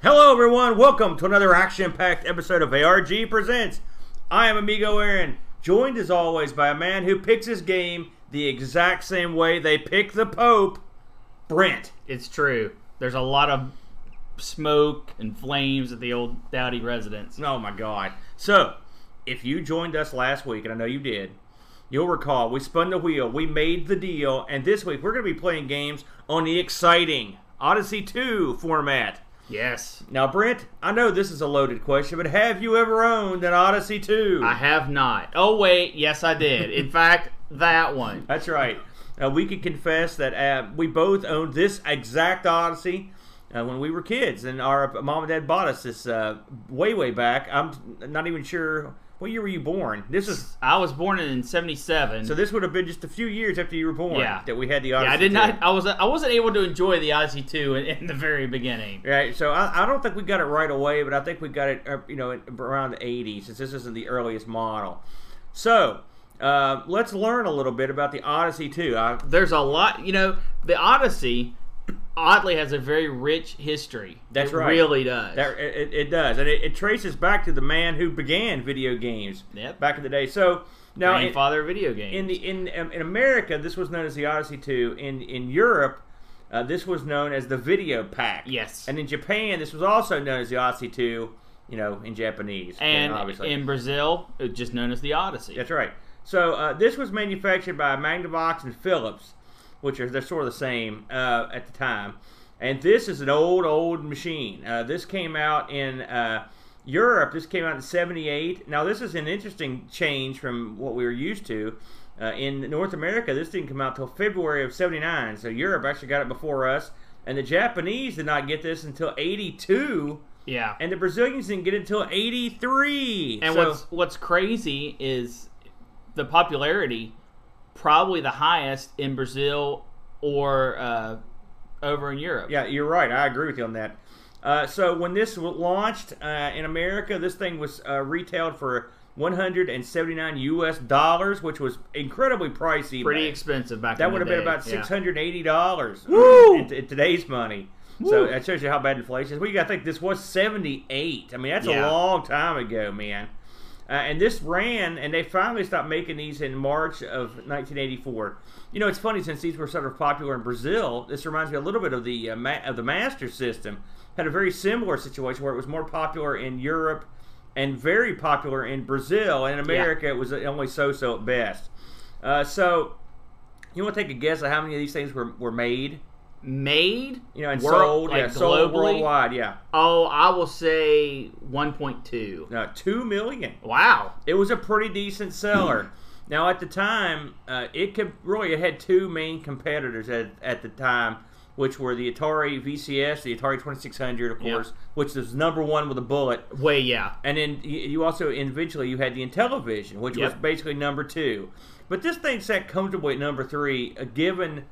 Hello, everyone. Welcome to another action-packed episode of ARG Presents. I am Amigo Aaron, joined as always by a man who picks his game the exact same way they pick the Pope, Brent. It's true. There's a lot of smoke and flames at the old Dowdy residence. Oh my God! So, if you joined us last week, and I know you did, you'll recall we spun the wheel, we made the deal, and this week we're going to be playing games on the exciting Odyssey 2 format. Yes. Now, Brent, I know this is a loaded question, but have you ever owned an Odyssey 2? I have not. Oh, wait. Yes, I did. In fact, that one. That's right. Uh, we can confess that uh, we both owned this exact Odyssey uh, when we were kids, and our mom and dad bought us this uh, way, way back. I'm not even sure what year were you born. This is I was born in '77. so. This would have been just a few years after you were born. Yeah. that we had the Odyssey. yeah, I did 2. not. I was. I wasn't able to enjoy the Odyssey 2 in, in the very beginning. Right, so I, I don't think we got it right away, but I think we got it, uh, you know, around the 80s, since this isn't the earliest model. So, uh, let's learn a little bit about the Odyssey 2. I, There's a lot. You know, the Odyssey oddly has a very rich history. That's it right. Really does. that, it, it does, and it, it traces back to the man who began video games Yep. back in the day. So, now in, of video games. in the in um, in America, this was known as the Odyssey 2. In in Europe, uh, this was known as the Videopac. Yes. And in Japan, this was also known as the Odyssey 2. You know, in Japanese, and obviously in Brazil, it's just known as the Odyssey. That's right. So uh, this was manufactured by Magnavox and Philips, which are they're sort of the same uh, at the time. And this is an old, old machine. Uh, this came out in uh, Europe. This came out in '78. Now this is an interesting change from what we were used to. Uh, in North America, this didn't come out till February of '79. So Europe actually got it before us, and the Japanese did not get this until '82, Yeah. and the Brazilians didn't get it until '83. And So- what's what's crazy is the popularity, probably the highest in Brazil or uh, over in Europe. Yeah, you're right. I agree with you on that. Uh, so when this launched uh, in America, this thing was uh, retailed for 179 U.S. dollars, which was incredibly pricey. pretty back- expensive back. Then. That would have been about 680 dollars Woo! in, in today's money. So that shows you how bad inflation is. Well, you got to think this was 78. I mean, that's a long time ago, man. Uh, and this ran, and they finally stopped making these in March of 1984. You know, it's funny since these were sort of popular in Brazil. This reminds me a little bit of the uh, ma- of the Master System. Had a very similar situation where it was more popular in Europe and very popular in Brazil. And in America, it was only so-so at best. Uh, so, you want to take a guess at how many of these things were, were made? Made, You know, and World- sold, like yeah, sold globally? worldwide. Yeah, oh, I will say 1.2. no, two million. Wow. It was a pretty decent seller. now, at the time, uh, it could really it had two main competitors at, at the time, which were the Atari VCS, the Atari Twenty Six Hundred, of Yeah. course, which was number one with a bullet, Way yeah. and then you also eventually you had the Intellivision, which was basically number two. But this thing sat comfortably at number three, uh, given.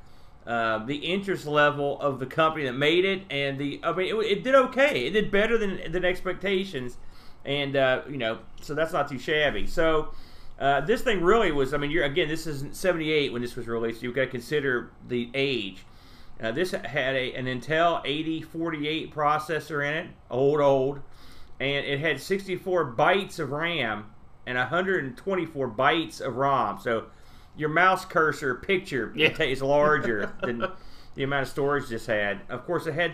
Uh, the interest level of the company that made it, and the I mean, it, it did okay. It did better than than expectations, and uh, you know, so that's not too shabby. So uh, this thing really was. I mean, you're again, this is '78 when this was released. You've got to consider the age. Uh, this had a, an Intel 8048 processor in it, old old, and it had 64 bytes of RAM and 124 bytes of ROM. So your mouse cursor picture Yeah. is larger than the amount of storage this had. Of course, it had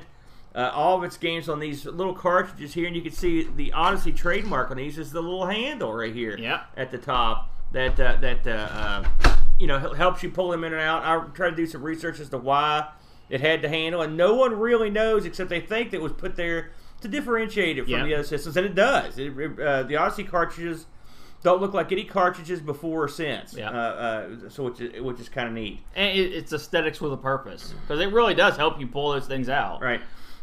uh, all of its games on these little cartridges here, and you can see the Odyssey trademark on these is the little handle right here Yeah. at the top that uh, that uh, uh, you know helps you pull them in and out. I tried to do some research as to why it had the handle, and no one really knows except they think that it was put there to differentiate it from Yeah. the other systems, and it does. It, it, uh, the Odyssey cartridges don't look like any cartridges before or since. Yeah. Uh, uh, so which is, which is kind of neat. And it, it's aesthetics with a purpose because it really does help you pull those things out. Right.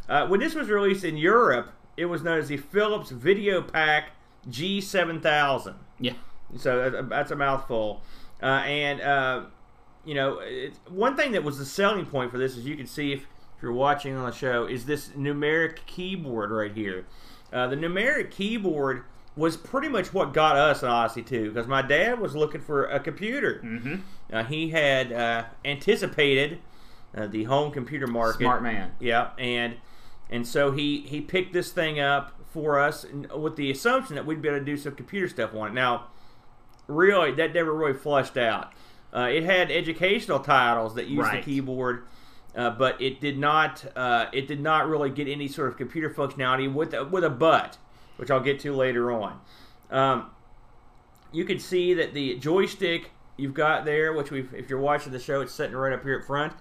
Uh, when this was released in Europe, it was known as the Philips Videopac G7000. Yeah. So that's a mouthful. Uh, and, uh, you know, it's, one thing that was the selling point for this, as you can see if, if you're watching on the show, is this numeric keyboard right here. Uh, the numeric keyboard was pretty much what got us an Odyssey 2 because my dad was looking for a computer. Mm-hmm. Uh, he had uh, anticipated uh, the home computer market. Smart man. Yeah, and and so he he picked this thing up for us with the assumption that we'd be able to do some computer stuff on it. Now, really, that never really flushed out. Uh, it had educational titles that used Right. the keyboard, uh, but it did not. Uh, it did not really get any sort of computer functionality with a, with a but, which I'll get to later on. Um, you can see that the joystick you've got there, which we if you're watching the show, it's sitting right up here at front.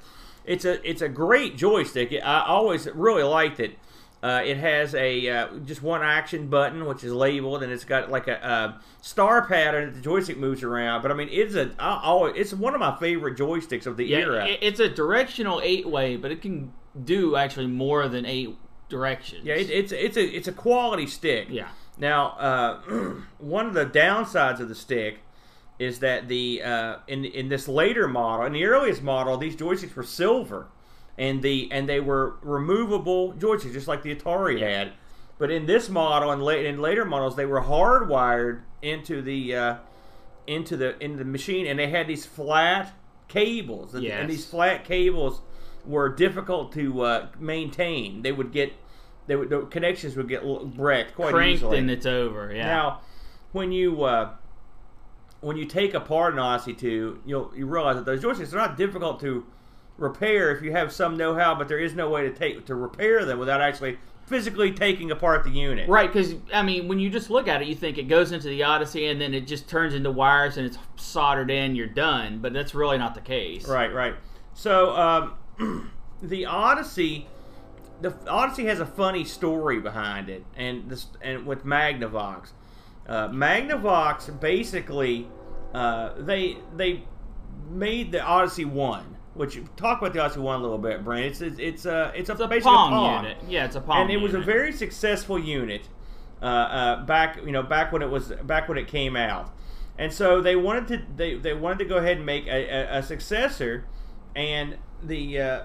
It's a it's a great joystick. I always really liked it. Uh, it has a uh, just one action button, which is labeled, and it's got like a, a star pattern that the joystick moves around. But I mean, it's a I always, it's one of my favorite joysticks of the Yeah, era. it- it's a directional eight way, but it can do actually more than eight directions. yeah, it, it's it's a it's a quality stick. yeah. Now, uh, one of the downsides of the stick is that the uh, in in this later model, in the earliest model, these joysticks were silver, and the and they were removable joysticks, just like the Atari had. But in this model and late in later models, they were hardwired into the uh, into the into the machine, and they had these flat cables, and, and these flat cables were difficult to uh, maintain. They would get they would, the connections would get wrecked quite Cranked easily. and it's over. Yeah. Now, when you uh, when you take apart an Odyssey 2, you'll you realize that those joysticks are not difficult to repair if you have some know-how, but there is no way to take to repair them without actually physically taking apart the unit. Right, because I mean, when you just look at it, you think it goes into the Odyssey and then it just turns into wires and it's soldered in. You're done, but that's really not the case. Right, right. So um, the Odyssey, the Odyssey has a funny story behind it, and this and with Magnavox, uh, Magnavox basically uh, they they made the Odyssey one. Which talk about the Odyssey one a little bit, Brent. It's it's it's a it's a, It's a basically Pong, a Pong unit. Yeah, it's a Pong. and it was a very successful unit uh, uh, back you know back when it was back when it came out and so they wanted to they, they wanted to go ahead and make a, a, a successor and the uh,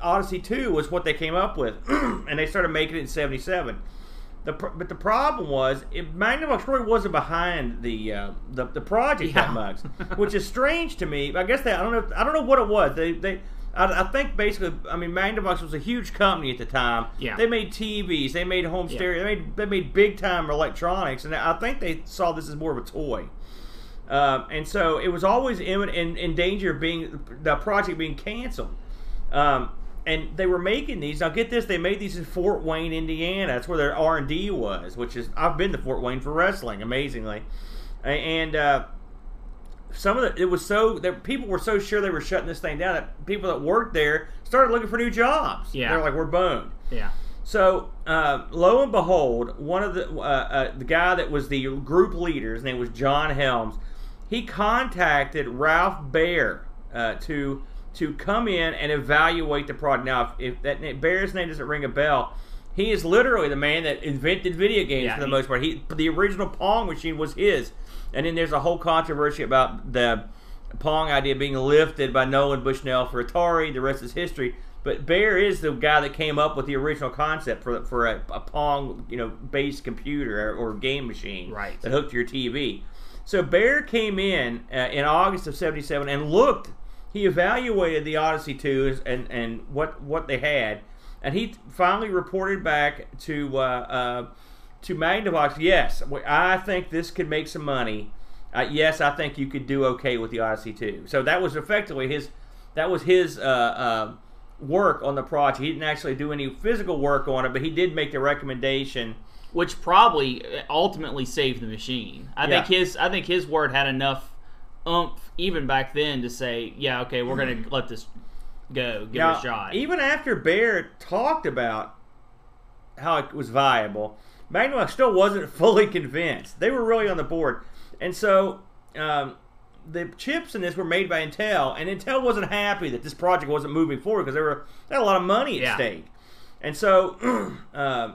odyssey 2 was what they came up with and they started making it in 77 the, pr- but the problem was, it, Magnavox really wasn't behind the uh, the, the project that much, which is strange to me. I guess they I don't know I don't know what it was. They they I, I think basically I mean Magnavox was a huge company at the time. Yeah. They made TVs, they made home Yeah. stereo, they made they made big time electronics, and I think they saw this as more of a toy. Um, and so it was always in, in, in danger of being the project being canceled. Um, and they were making these. Now get this: they made these in Fort Wayne, Indiana. That's where their R and D was. Which is I've been to Fort Wayne for wrestling, amazingly. And uh, some of the it was so that people were so sure they were shutting this thing down that people that worked there started looking for new jobs. Yeah. they're like, we're boned. Yeah. So uh, lo and behold, one of the uh, uh, the guy that was the group leader, his name was John Helms. He contacted Ralph Baer uh, to to come in and evaluate the product. Now, if, if that name, Baer's name doesn't ring a bell, he is literally the man that invented video games Yeah, for the he- most part. He the original Pong machine was his, and then there's a whole controversy about the Pong idea being lifted by Nolan Bushnell for Atari. The rest is history. But Baer is the guy that came up with the original concept for for a, a Pong, you know, based computer or, or game machine Right. that hooked to your TV. So Baer came in uh, in August of '77 and looked. He evaluated the Odyssey 2 and and what what they had, and he finally reported back to uh, uh, to Magnavox. Yes, I think this could make some money. Uh, yes, I think you could do okay with the Odyssey 2. So that was effectively his that was his uh, uh, work on the project. He didn't actually do any physical work on it, but he did make the recommendation. Which probably ultimately saved the machine. I Yeah. think his I think his word had enough oomph even back then to say, yeah, okay, we're gonna let this go, give Now, it a shot. Even after Baer talked about how it was viable, Magnavox still wasn't fully convinced. They were really on the board, and so um, the chips in this were made by Intel, and Intel wasn't happy that this project wasn't moving forward because they were they had a lot of money at Yeah. stake, and so um,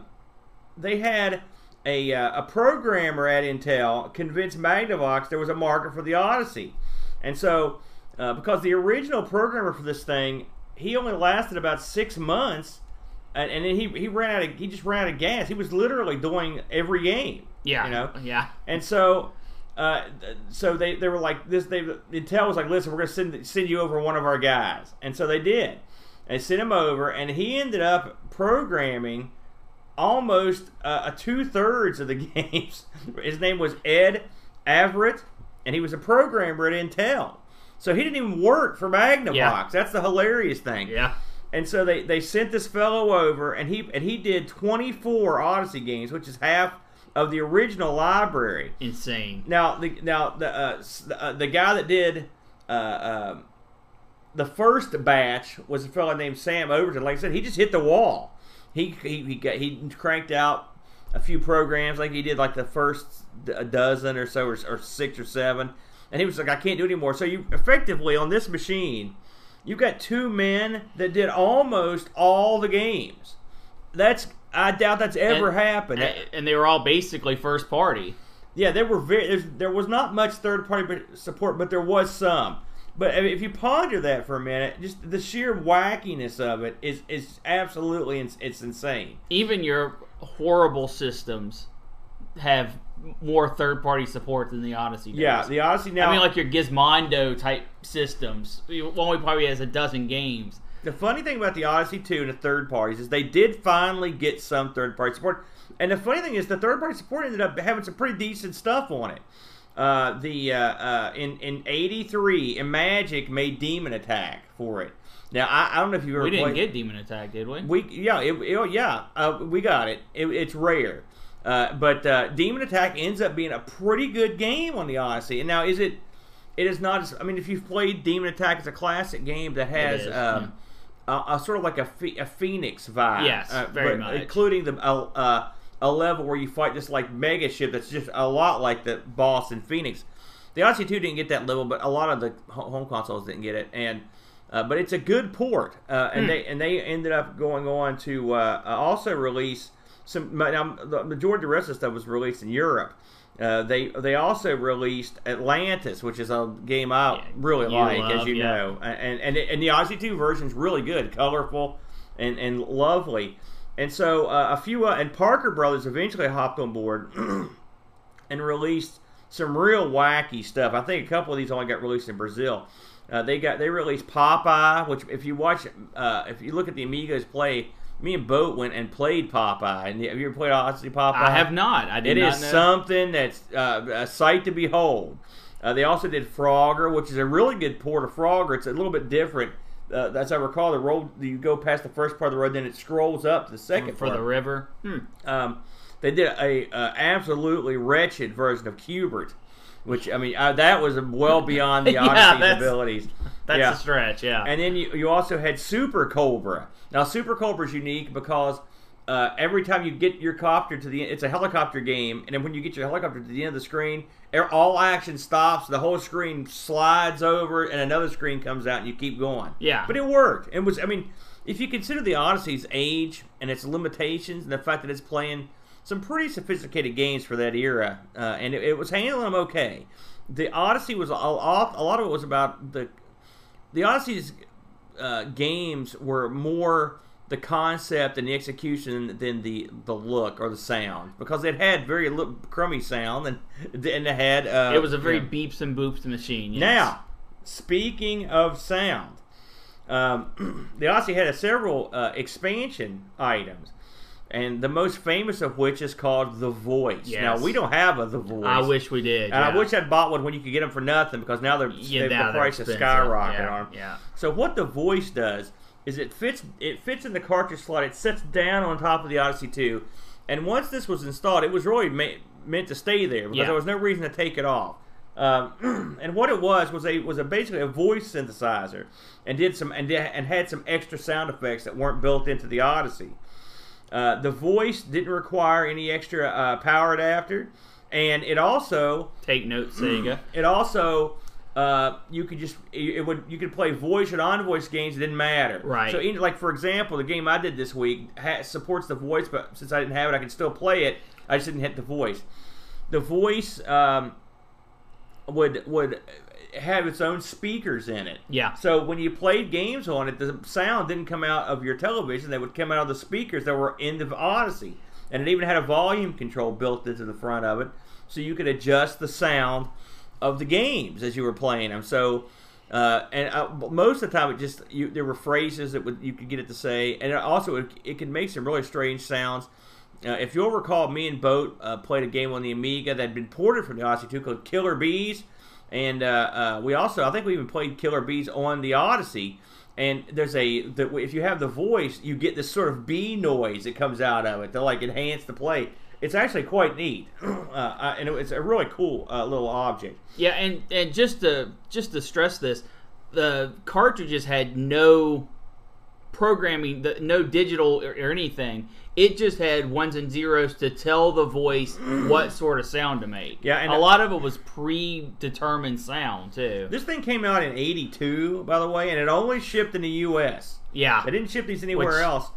they had. A, uh, a programmer at Intel convinced Magnavox there was a market for the Odyssey. And so, uh, because the original programmer for this thing, he only lasted about six months, and, and then he, he ran out of he just ran out of gas. He was literally doing every game. yeah, you know. yeah, And so, uh, so they, they were like this. They Intel was like, listen, we're gonna send send you over one of our guys, and so they did. They sent him over, and he ended up programming almost uh, a two thirds of the games. His name was Ed Averett, and he was a programmer at Intel. So he didn't even work for Magnavox. Yeah. That's the hilarious thing. Yeah. And so they, they sent this fellow over, and he and he did 24 Odyssey games, which is half of the original library. Insane. Now the now the uh, the, uh, the guy that did uh, um the first batch was a fellow named Sam Overton. Like I said, he just hit the wall. He he he, got, he cranked out a few programs, like he did like the first dozen or so, or, or six or seven, and he was like, I can't do it anymore. So you effectively on this machine, you've got two men that did almost all the games. That's I doubt that's ever And- happened. And, and they were all basically first party. Yeah, there were very there was not much third party support, but there was some. But I mean, if you ponder that for a minute, just the sheer wackiness of it is is absolutely ins- it's insane. Even your horrible systems have more third party support than the Odyssey does. Yeah, the Odyssey now. I mean, like your Gizmondo type systems. only probably has a dozen games. the funny thing about the Odyssey 2 and the third parties is they did finally get some third party support. And the funny thing is, the third party support ended up having some pretty decent stuff on it. Uh, the uh, uh, in in '83, Magic made Demon Attack for it. Now I, I don't know if you've ever We didn't played. get Demon Attack, did we? We yeah it, it- yeah uh, we got it. it it's rare, uh, but uh, Demon Attack ends up being a pretty good game on the Odyssey. And now is it? It is not. As, I mean, if you've played Demon Attack, it's a classic game that has um, a, a sort of like a, a Phoenix vibe. Yes, uh, very much. including the uh, uh, a level where you fight this like mega ship that's just a lot like the boss in Phoenix. The Odyssey 2 didn't get that level, but a lot of the home consoles didn't get it, and uh, but it's a good port, uh, and they and they ended up going on to uh, uh, also release some. Now, the majority of the rest of the stuff was released in Europe. Uh, they they also released Atlantis, which is a game I really like, as you yeah. know, and and and the Odyssey 2 version is really good, colorful, and and lovely. And so uh, a few uh, and Parker Brothers eventually hopped on board and released some real wacky stuff. I think a couple of these only got released in Brazil. Uh, they got they released Popeye, which if you watch, uh, if you look at the Amigos play, me and Boat went and played Popeye. And have you ever played Odyssey Popeye? I have not. I did It not is know. something that's uh, a sight to behold. Uh, they also did Frogger, which is a really good port of Frogger. It's a little bit different. Uh, as I recall, the road you go past the first part of the road, then it scrolls up to the second for the river. Hmm. Um, they did a, uh absolutely wretched version of Q*bert, which I mean uh, that was well beyond the Yeah, Odyssey's that's- abilities. That's yeah. a stretch, yeah. And then you, you also had Super Cobra. Now Super Cobra is unique because uh, every time you get your copter to the end, it's a helicopter game, and then when you get your helicopter to the end of the screen, all action stops, the whole screen slides over, and another screen comes out, and you keep going. Yeah. But it worked. It was, I mean, if you consider the Odyssey's age and its limitations, and the fact that it's playing some pretty sophisticated games for that era, uh, and it, it was handling them okay. The Odyssey was a, a lot. A lot of it was about the the Odyssey's uh, games were more the concept and the execution than the the look or the sound because it had very li- crummy sound and and it had uh, it was a very you know- beeps and boops machine. Yes. now, speaking of sound, um, the Odyssey had a several uh, expansion items, and the most famous of which is called the Voice. Yes. Now we don't have a the Voice. I wish we did. And I wish I'd bought one when you could get them for nothing because now they're Yeah, the, now the price is skyrocketing Yeah, on yeah. So what the voice does is it fits it fits in the cartridge slot. It sits down on top of the Odyssey 2, and once this was installed, it was really ma- meant to stay there because Yeah. there was no reason to take it off. Um, and what it was was a was a basically a voice synthesizer, and did some and did, and had some extra sound effects that weren't built into the Odyssey. Uh, the voice didn't require any extra uh, power adapter, and it also Take note, Sega. it also uh, you could just it would you could play voice and on-voice games. It didn't matter. Right. So, in, like for example, the game I did this week ha- supports the voice, but since I didn't have it, I can still play it. I just didn't hit the voice. The voice um, would would have its own speakers in it. Yeah. So when you played games on it, the sound didn't come out of your television; they would come out of the speakers that were in the Odyssey, and it even had a volume control built into the front of it, so you could adjust the sound of the games as you were playing them. So Uh, and uh, most of the time, it just you, there were phrases that would, you could get it to say, and it also it, it could make some really strange sounds. Uh, if you'll recall, me and Boat uh, played a game on the Amiga that had been ported from the Odyssey 2 called Killer Bees, and uh, uh, we also I think we even played Killer Bees on the Odyssey. And there's a the, if you have the voice, you get this sort of bee noise that comes out of it to like enhance the play. It's actually quite neat, uh, and it's a really cool little object. Yeah, and and just to just to stress this, the cartridges had no programming, the, no digital or, or, anything. It just had ones and zeros to tell the voice what sort of sound to make. Yeah, and a lot of it was predetermined sound too. This thing came out in '82, by the way, and it only shipped in the U.S. Yeah, they didn't ship these anywhere Which, else.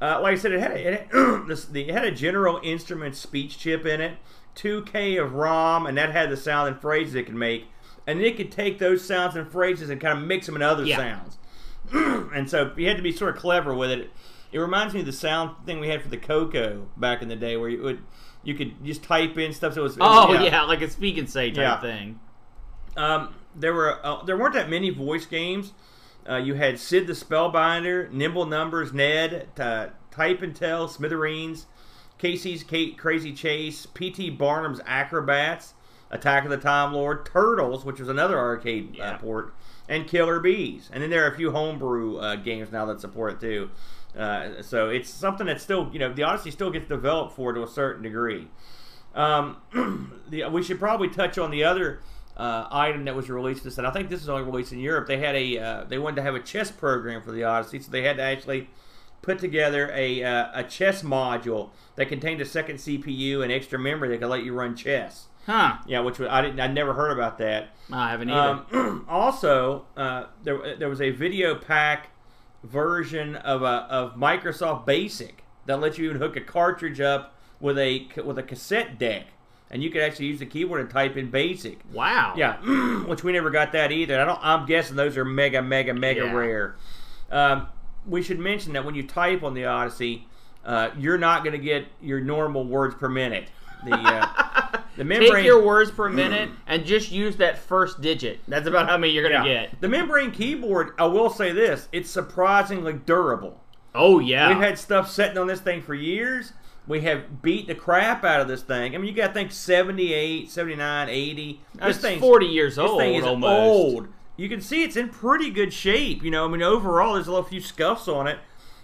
Uh, like I said, it had a, it had, this, it had a General Instrument speech chip in it, 2K of ROM, and that had the sound and phrases it could make. And it could take those sounds and phrases and kind of mix them in other yeah. sounds. and so you had to be sort of clever with it. It reminds me of the sound thing we had for the Coco back in the day, where you would you could just type in stuff. So it was oh yeah, yeah like a speak and say type yeah. thing. Um, there were uh, there weren't that many voice games. Uh, you had Sid the Spellbinder, Nimble Numbers, Ned, uh, Type and Tell, Smithereens, Casey's Kate, Crazy Chase, P.T. Barnum's Acrobats, Attack of the Time Lord, Turtles, which was another arcade uh, port, and Killer Bees. And then there are a few homebrew uh, games now that support it too. Uh, so it's something that still, you know, the Odyssey still gets developed for to a certain degree. Um, the, we should probably touch on the other uh, item that was released this, and I think this is only released in Europe. They had a, uh, they wanted to have a chess program for the Odyssey, so they had to actually put together a, uh, a chess module that contained a second CPU and extra memory that could let you run chess. Huh. Yeah, which was, I didn't. I never heard about that. I haven't either. Um, also, uh, there there was a video pack version of a of Microsoft Basic that lets you even hook a cartridge up with a with a cassette deck, and you could actually use the keyboard and type in Basic. Wow. Yeah, which we never got that either. I don't. I'm guessing those are mega mega mega yeah. rare. Um, we should mention that when you type on the Odyssey, uh, you're not going to get your normal words per minute. The uh, the membrane. Take your words per minute and just use that first digit. That's about how many you're going to yeah. get. The membrane keyboard. I will say this: it's surprisingly durable. Oh yeah, we've had stuff sitting on this thing for years. We have beat the crap out of this thing. I mean, you got to think 78, 79, 80. This thing's 40 years old. This thing is almost. old. You can see it's in pretty good shape. You know, I mean, overall, there's a little few scuffs on it.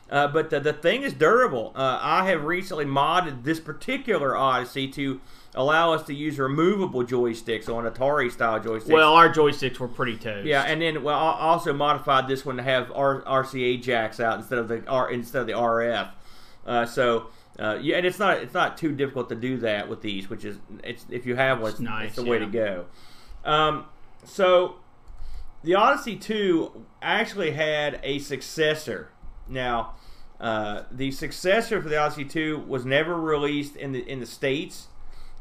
Uh, but the, the thing is durable. Uh, I have recently modded this particular Odyssey to allow us to use removable joysticks on Atari style joysticks. Well, our joysticks were pretty toast. Yeah, and then well, I also modified this one to have R- RCA jacks out instead of the R instead of the RF. Uh, so uh, yeah, and it's not it's not too difficult to do that with these, which is it's if you have one, it's, nice, it's the yeah. way to go. Um, so the Odyssey Two actually had a successor now, uh, the successor for the Odyssey 2 was never released in the in the states,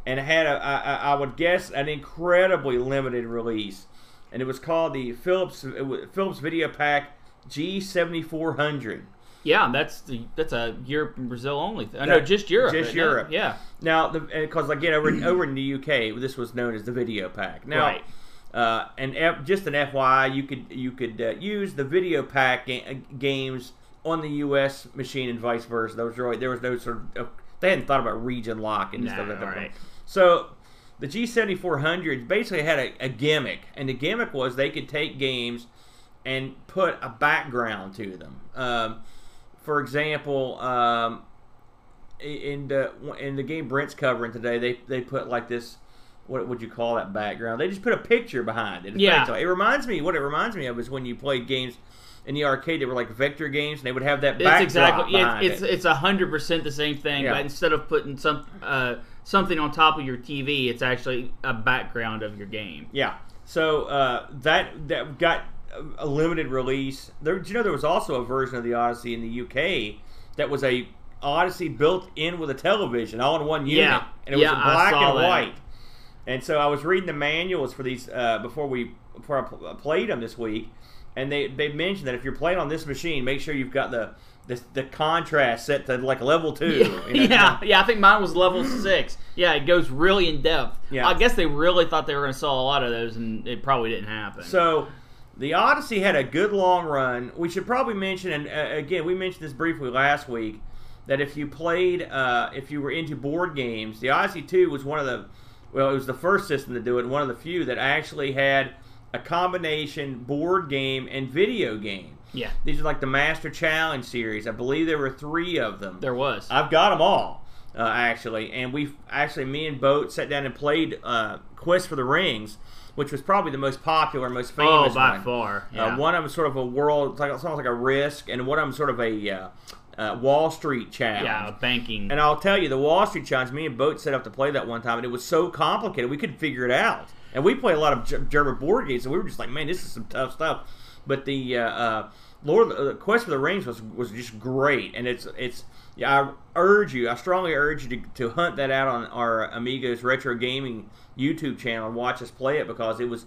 and it had a, I, I would guess an incredibly limited release, and it was called the Philips Philips Videopac G7400. Yeah, that's the that's a Europe and Brazil only. Th- no, just Europe. Just Europe. It? Yeah. Now, because again, over over in the UK, this was known as the Videopac. Now, right. Uh, and F, just an FYI, you could you could uh, use the Videopac ga- games on the U.S. machine and vice versa. There was really there was no sort of they hadn't thought about region lock and no, stuff like that. Right. So the G7400 basically had a, a, gimmick, and the gimmick was they could take games and put a background to them. Um, for example, um, in the in the game Brent's covering today, they they put like this. What would you call that background? They just put a picture behind it. yeah. It reminds me. What it reminds me of is when you played games in the arcade they were like vector games and they would have that backdrop it's exactly yeah, it's, it. it's a hundred percent the same thing yeah. but instead of putting some uh, something on top of your tv it's actually a background of your game yeah so uh, that that got a limited release there you know there was also a version of the odyssey in the uk that was a odyssey built in with a television all in one unit yeah. and it yeah, was black and that. white and so i was reading the manuals for these uh, before we before i played them this week and they they mentioned that if you're playing on this machine, make sure you've got the the, the contrast set to like level two. Yeah, you know? yeah, yeah, I think mine was level six. Yeah, it goes really in depth. Yeah, I guess they really thought they were going to sell a lot of those, and it probably didn't happen. So The Odyssey had a good long run. We should probably mention, and uh, again, we mentioned this briefly last week, that if you played, uh, if you were into board games, the Odyssey 2 was one of the, well, it was the first system to do it, one of the few that actually had a combination board game and video game. Yeah, These are like the Master Challenge series. I believe there were three of them. there was. I've got them all, uh, actually. And we actually, me and Boat sat down and played uh, Quest for the Rings, which was probably the most popular, most famous. oh, famous by one. far. Yeah. Uh, one of them sort of a world, it's like it's almost like a risk, and one of them sort of a uh, uh, Wall Street challenge. yeah, banking. And I'll tell you, the Wall Street challenge, me and Boat set up to play that one time, and it was so complicated we couldn't figure it out. And we play a lot of German board games, and we were just like, man, this is some tough stuff. But the uh, uh, Lord, uh, Quest for the Rings was was just great, and it's it's. Yeah, I urge you, I strongly urge you to, to hunt that out on our Amigos Retro Gaming YouTube channel and watch us play it because it was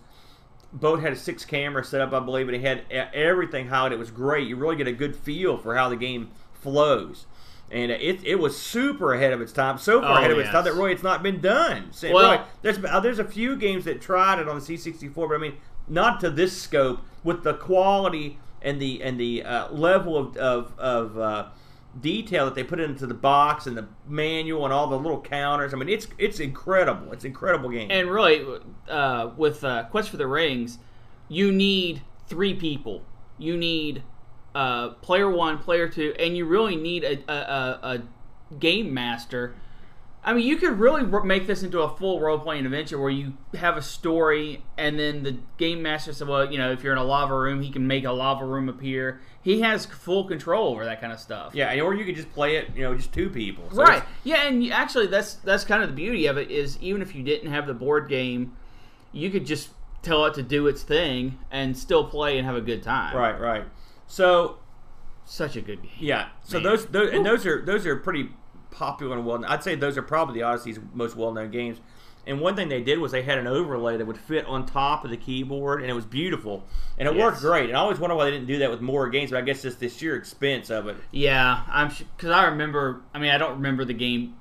Boat had a six camera set up, I believe, and he had everything highlighted. It was great. You really get a good feel for how the game flows. And it, it was super ahead of its time, so far Oh, ahead of its time that yes. really it's not been done. So, Well- really, there's uh, there's a few games that tried it on the C64, but I mean not to this scope with the quality and the and the uh, level of of, of uh, detail that they put into the box and the manual and all the little counters. I mean, it's it's incredible. It's an incredible game. And really, uh, with uh, Quest for the Rings, you need three people. You need uh, player one, player two, and you really need a, a, a, game master. I mean, you could really make this into a full role playing adventure where you have a story, and then the game master said, "Well, you know, if you're in a lava room, he can make a lava room appear." He has full control over that kind of stuff. yeah, or you could just play it, you know, just two people. So right yeah and you, actually that's that's kind of the beauty of it is even if you didn't have the board game you could just tell it to do its thing and still play and have a good time Right, right. So such a good game Yeah. So Man. those, those and those are those are pretty popular and well. Known. I'd say those are probably the Odyssey's most well known games. And one thing they did was they had an overlay that would fit on top of the keyboard, and it was beautiful, and it worked great. And I always wonder why they didn't do that with more games, but I guess just the sheer expense of it. yeah i'm because i remember i mean i don't remember the game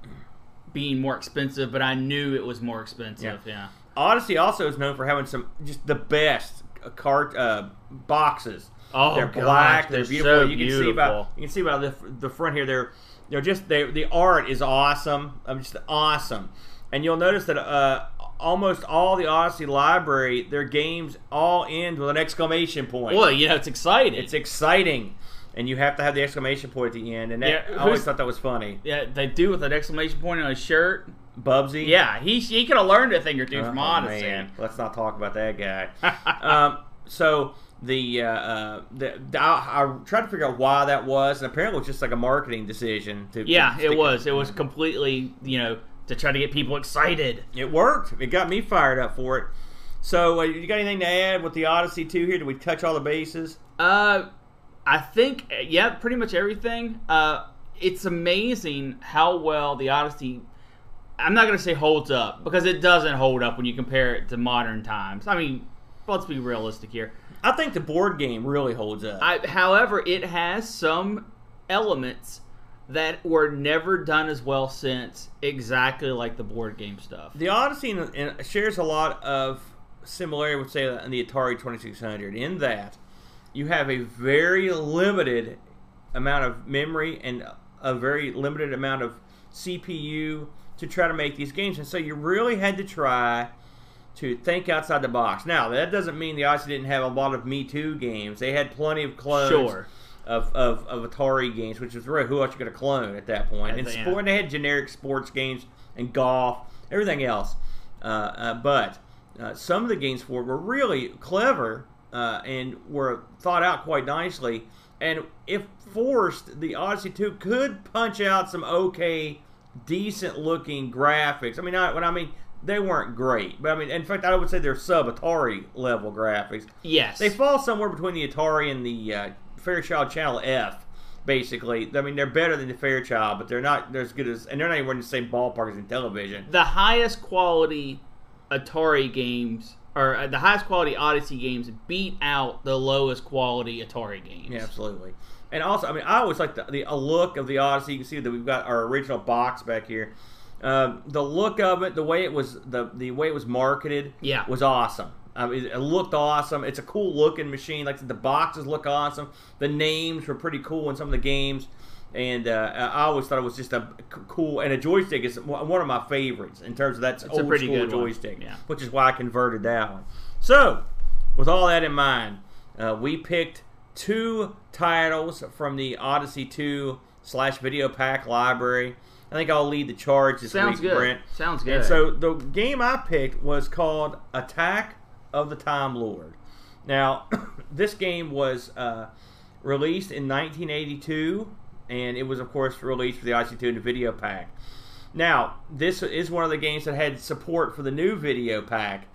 being more expensive but i knew it was more expensive yeah, Odyssey also is known for having some just the best uh, cart uh, boxes. Oh, they're gosh, black. they're They're, beautiful. so you can see about you can see about the, the front here. They're you know just they, the art is awesome. I'm just awesome, and you'll notice that uh, almost all the Odyssey library, their games all end with an exclamation point. well you know it's exciting It's exciting, and you have to have the exclamation point at the end. And that, Yeah, I always thought that was funny. yeah they do with an exclamation point on his shirt Bubsy. yeah he, he could have learned a thing or two from Oh, odyssey man. Let's not talk about that guy. um, so the, uh, uh, the, the I, I tried to figure out why that was, and apparently it was just like a marketing decision. To Yeah, to it was. It was completely, you know, to try to get people excited. It worked. It got me fired up for it. So uh, you got anything to add with the Odyssey two here? Did we touch all the bases? Uh, I think, yeah, pretty much everything. Uh, it's amazing how well the Odyssey. I'm not gonna say holds up because it doesn't hold up when you compare it to modern times. I mean, let's be realistic here. I think the board game really holds up. I, however, it has some elements that were never done as well since, exactly like the board game stuff. The Odyssey in, in, shares a lot of similarity with, say, in the Atari 2600 in that you have a very limited amount of memory and a very limited amount of CPU to try to make these games. And so you really had to try to think outside the box. Now, that doesn't mean the Odyssey didn't have a lot of Me Too games. They had plenty of clones Sure. Of, of, of Atari games, which is really who else you going to clone at that point. And sport, they had generic sports games and golf, everything else. Uh, uh, but uh, some of the games for it were really clever uh, and were thought out quite nicely. And if forced, the Odyssey 2 could punch out some okay, decent looking graphics. I mean, I, when I mean, they weren't great, but I mean, in fact, I would say they're sub Atari level graphics. Yes. They fall somewhere between the Atari and the uh, Fairchild Channel F. Basically, I mean they're better than the Fairchild, but they're not they're as good as, and they're not even in the same ballpark as Intellivision. the highest quality Atari games or uh, the highest quality Odyssey games beat out the lowest quality Atari games. Yeah, absolutely. And also, I mean, I always like the, the a look of the Odyssey. You can see that we've got our original box back here, Um, the look of it, the way it was, the the way it was marketed, Yeah. was awesome. I mean, it looked awesome. It's a cool looking machine. Like the boxes look awesome. The names were pretty cool in some of the games, and uh, I always thought it was just a cool. And a joystick is one of my favorites in terms of that's a old pretty school good joystick, Yeah. which is why I converted that one. So, with all that in mind, uh, we picked two titles from the Odyssey 2 slash Videopac library. I think I'll lead the charge this Sounds week, good. Brent. Sounds good. And so the game I picked was called Attack of the Time Lord. Now, this game was uh, released in 1982, and it was, of course, released for the IC2 and the video pack. Now, this is one of the games that had support for the new video pack,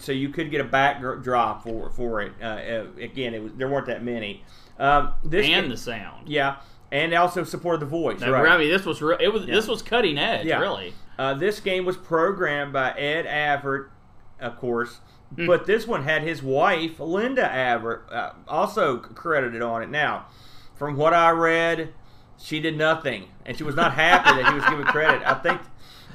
so you could get a backdrop for for it. Uh, uh, again, it was there weren't that many. Um, this and game- the sound. yeah, and also supported the voice. No, right. I mean, this was re- it was this was cutting edge, Yeah. really. Uh, this game was programmed by Ed Averett, of course, Hmm. but this one had his wife, Linda Averett, uh, also credited on it. Now, from what I read, she did nothing, and she was not happy that he was given credit. I think,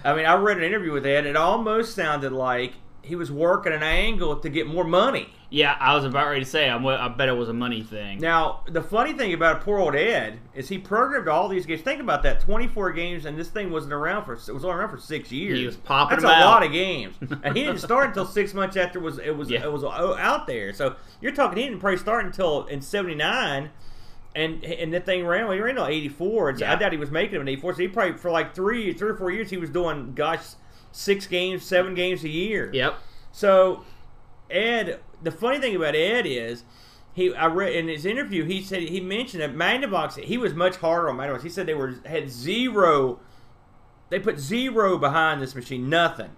I mean, I read an interview with Ed. And it almost sounded like he was working an angle to get more money. Yeah, I was about ready to say. I'm, I bet it was a money thing. Now, the funny thing about poor old Ed is he programmed all these games. Think about that: twenty-four games, and this thing wasn't around for it was only around for six years. He was popping That's a out. lot of games, and he didn't start until six months after it was it was Yeah. it was oh, out there. So you're talking he didn't probably start until in '79. And and the thing ran well, he ran till '84, and so I doubt he was making them in '84. So he probably for like three, three or four years, he was doing gosh, six games, seven games a year. Yep. So, Ed, the funny thing about Ed is, he I read in his interview he said he mentioned that Magnavox he was much harder on Magnavox. He said they were had zero, they put zero behind this machine, nothing,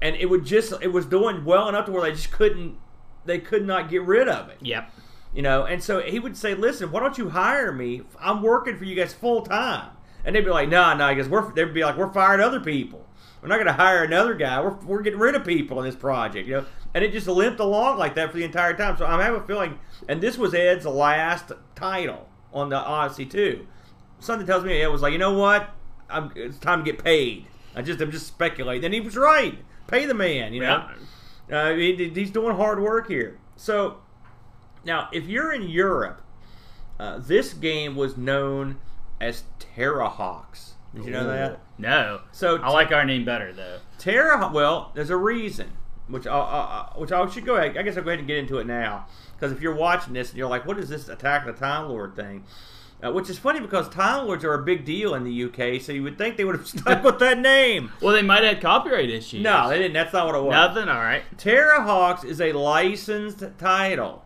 and it would just it was doing well enough to where they just couldn't they could not get rid of it. Yep. You know, and so he would say, "Listen, why don't you hire me? I'm working for you guys full time." And they'd be like, "No, no," because we're they'd be like, "We're firing other people. We're not going to hire another guy. We're we're getting rid of people in this project." You know, and it just limped along like that for the entire time. So I'm having a feeling, and this was Ed's last title on the Odyssey too. Something tells me Ed was like, "You know what? I'm, it's time to get paid." I just I'm just speculating. And he was right. Pay the man. You know. Uh, he, he's doing hard work here. So now, if you're in Europe, uh, this game was known as Terrahawks. Did you know that? No. So I like our name better though. Terra. Well, there's a reason, which I, I, I- which I should go ahead. I guess I'll go ahead and get into it now, because if you're watching this and you're like, "What is this Attack of the Time Lord thing?" Uh, which is funny because Time Lords are a big deal in the UK, so you would think they would have stuck with that name. Well, they might have had copyright issues. No, they didn't. That's not what it was. Nothing. All right. Terrahawks is a licensed title.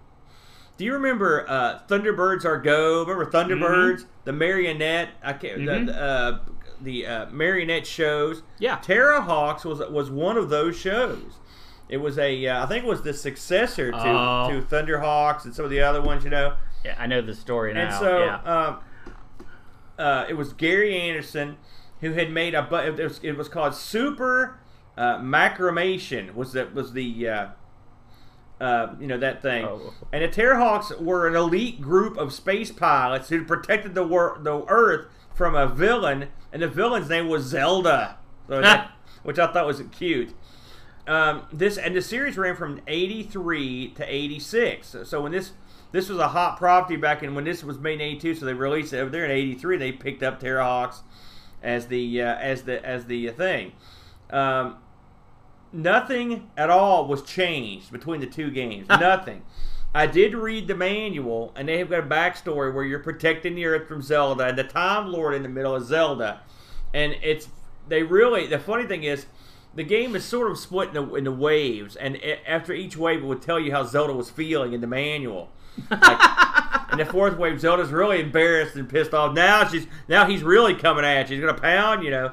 Do you remember uh, Thunderbirds Are Go? Remember Thunderbirds, the marionette? I can't, Mhm. the the, uh, the uh, marionette shows. Yeah. Terrahawks was was one of those shows. It was a uh, I think it was the successor to Oh. to Thunderhawks and some of the other ones, you know. Yeah, I know the story now. And so yeah. um, uh, it was Gary Anderson who had made a bu- it was, it was called Super uh, Macromation was that was the uh, uh, you know that thing. Oh. And the Terrahawks were an elite group of space pilots who protected the wor- the Earth from a villain, and the villain's name was Zelda, so that- which I thought was cute. Um, this and the series ran from '83 to '86. So, so when this this was a hot property back in when this was made in '82, so they released it over there in '83. They picked up Terrahawks as the uh, as the as the thing. Um, nothing at all was changed between the two games. nothing. I did read the manual, and they have got a backstory where you're protecting the Earth from Zelda, and the Time Lord in the middle is Zelda, and it's they really. The funny thing is, the game is sort of split in the, in the waves, and a- after each wave, it would tell you how Zelda was feeling in the manual. Like, in the fourth wave, Zelda's really embarrassed and pissed off. Now she's now he's really coming at you. He's gonna pound, you know.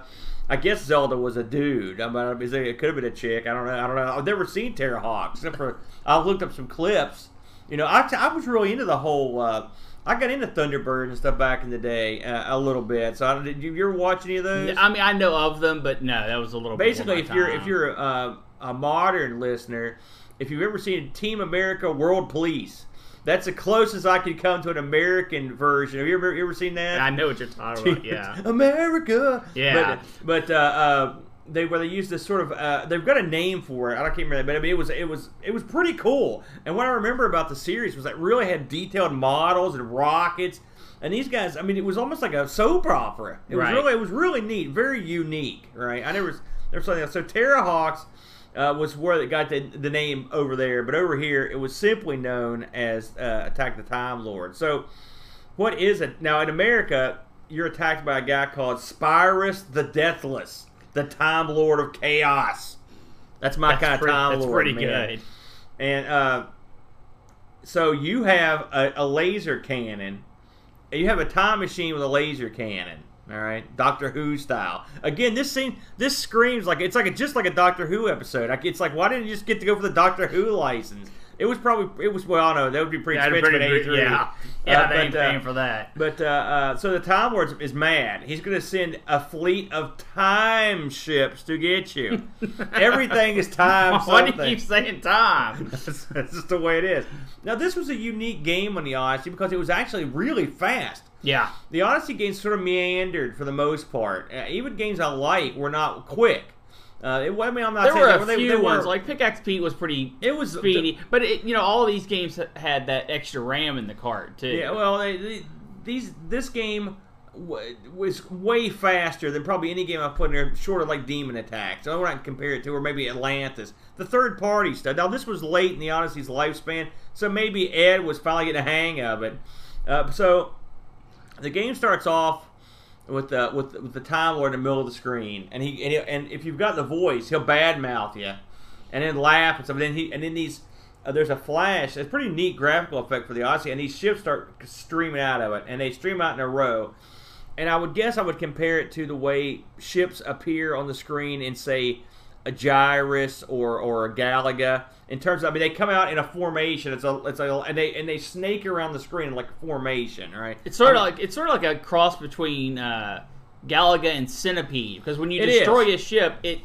I guess Zelda was a dude. I mean, it, it could have been a chick. I don't know. I don't know. I've never seen Terrahawks except for I looked up some clips. You know, I, I was really into the whole. Uh, I got into Thunderbird and stuff back in the day uh, a little bit. So I, did you, you ever watch any of those? I mean, I know of them, but no, that was a little. Bit. Basically, if you're if you're uh, a modern listener, if you've ever seen Team America World Police, That's the closest I could come to an American version. Have you ever, you ever seen that? I know what you're talking about. Yeah. America. Yeah. But, but uh, uh, they where they use this sort of uh, they've got a name for it. I don't can't remember, but I mean it was it was it was pretty cool. And what I remember about the series was that it really had detailed models and rockets. And these guys, I mean, it was almost like a soap opera. It Right. was really, it was really neat, very unique, right? I never, never saw that. So Terrahawks uh, was where they got the, the name over there, but over here it was simply known as uh, Attack the Time Lord. So, what is it now in America? You're attacked by a guy called Spyrus the Deathless, the Time Lord of Chaos. That's my That's kind of pretty, Time that's Lord, pretty man. good. And uh, so you have a, a laser cannon. You have a time machine with a laser cannon. All right, Doctor Who style. Again, this scene, this screams like it's like a, just like a Doctor Who episode. Like it's like, why didn't you just get to go for the Doctor Who license? It was probably it was well, I don't know that would be pretty Yeah, expensive. pretty, at pretty, 83. yeah, yeah, Uh, they ain't but, uh, paying for that. but uh, uh, so the Time Lord is mad. He's going to send a fleet of time ships to get you. Everything is time. Why do you keep saying time? That's, that's just the way it is. Now, this was a unique game on the Odyssey because it was actually really fast. Yeah, The Odyssey games sort of meandered for the most part. Uh, even games I like were not quick. Uh, it, I mean, I'm not there saying were a they- few they ones were- like Pickaxe Pete was pretty it was speedy, but it, you know all these games had that extra RAM in the cart too. Yeah, well, they, they, these this game was way faster than probably any game I've put in there, short of like Demon Attack. So I to compare it to, or maybe Atlantis, the third party stuff. Now this was late in the Odyssey's lifespan, so maybe Ed was finally getting a hang of it. Uh, so the game starts off with the with, with the Time Lord in the middle of the screen, and he and, he, and if you've got the voice, he'll badmouth you, and then laugh and stuff. And then he and then these uh, there's a flash. It's a pretty neat graphical effect for the Odyssey, and these ships start streaming out of it, and they stream out in a row. And I would guess I would compare it to the way ships appear on the screen in say a Gyruss or or a Galaga. In terms of, I mean, they come out in a formation. It's a it's a and they and they snake around the screen like a formation, right? It's sort of I mean, like it's sort of like a cross between uh, Galaga and Centipede because when you destroy is. a ship, it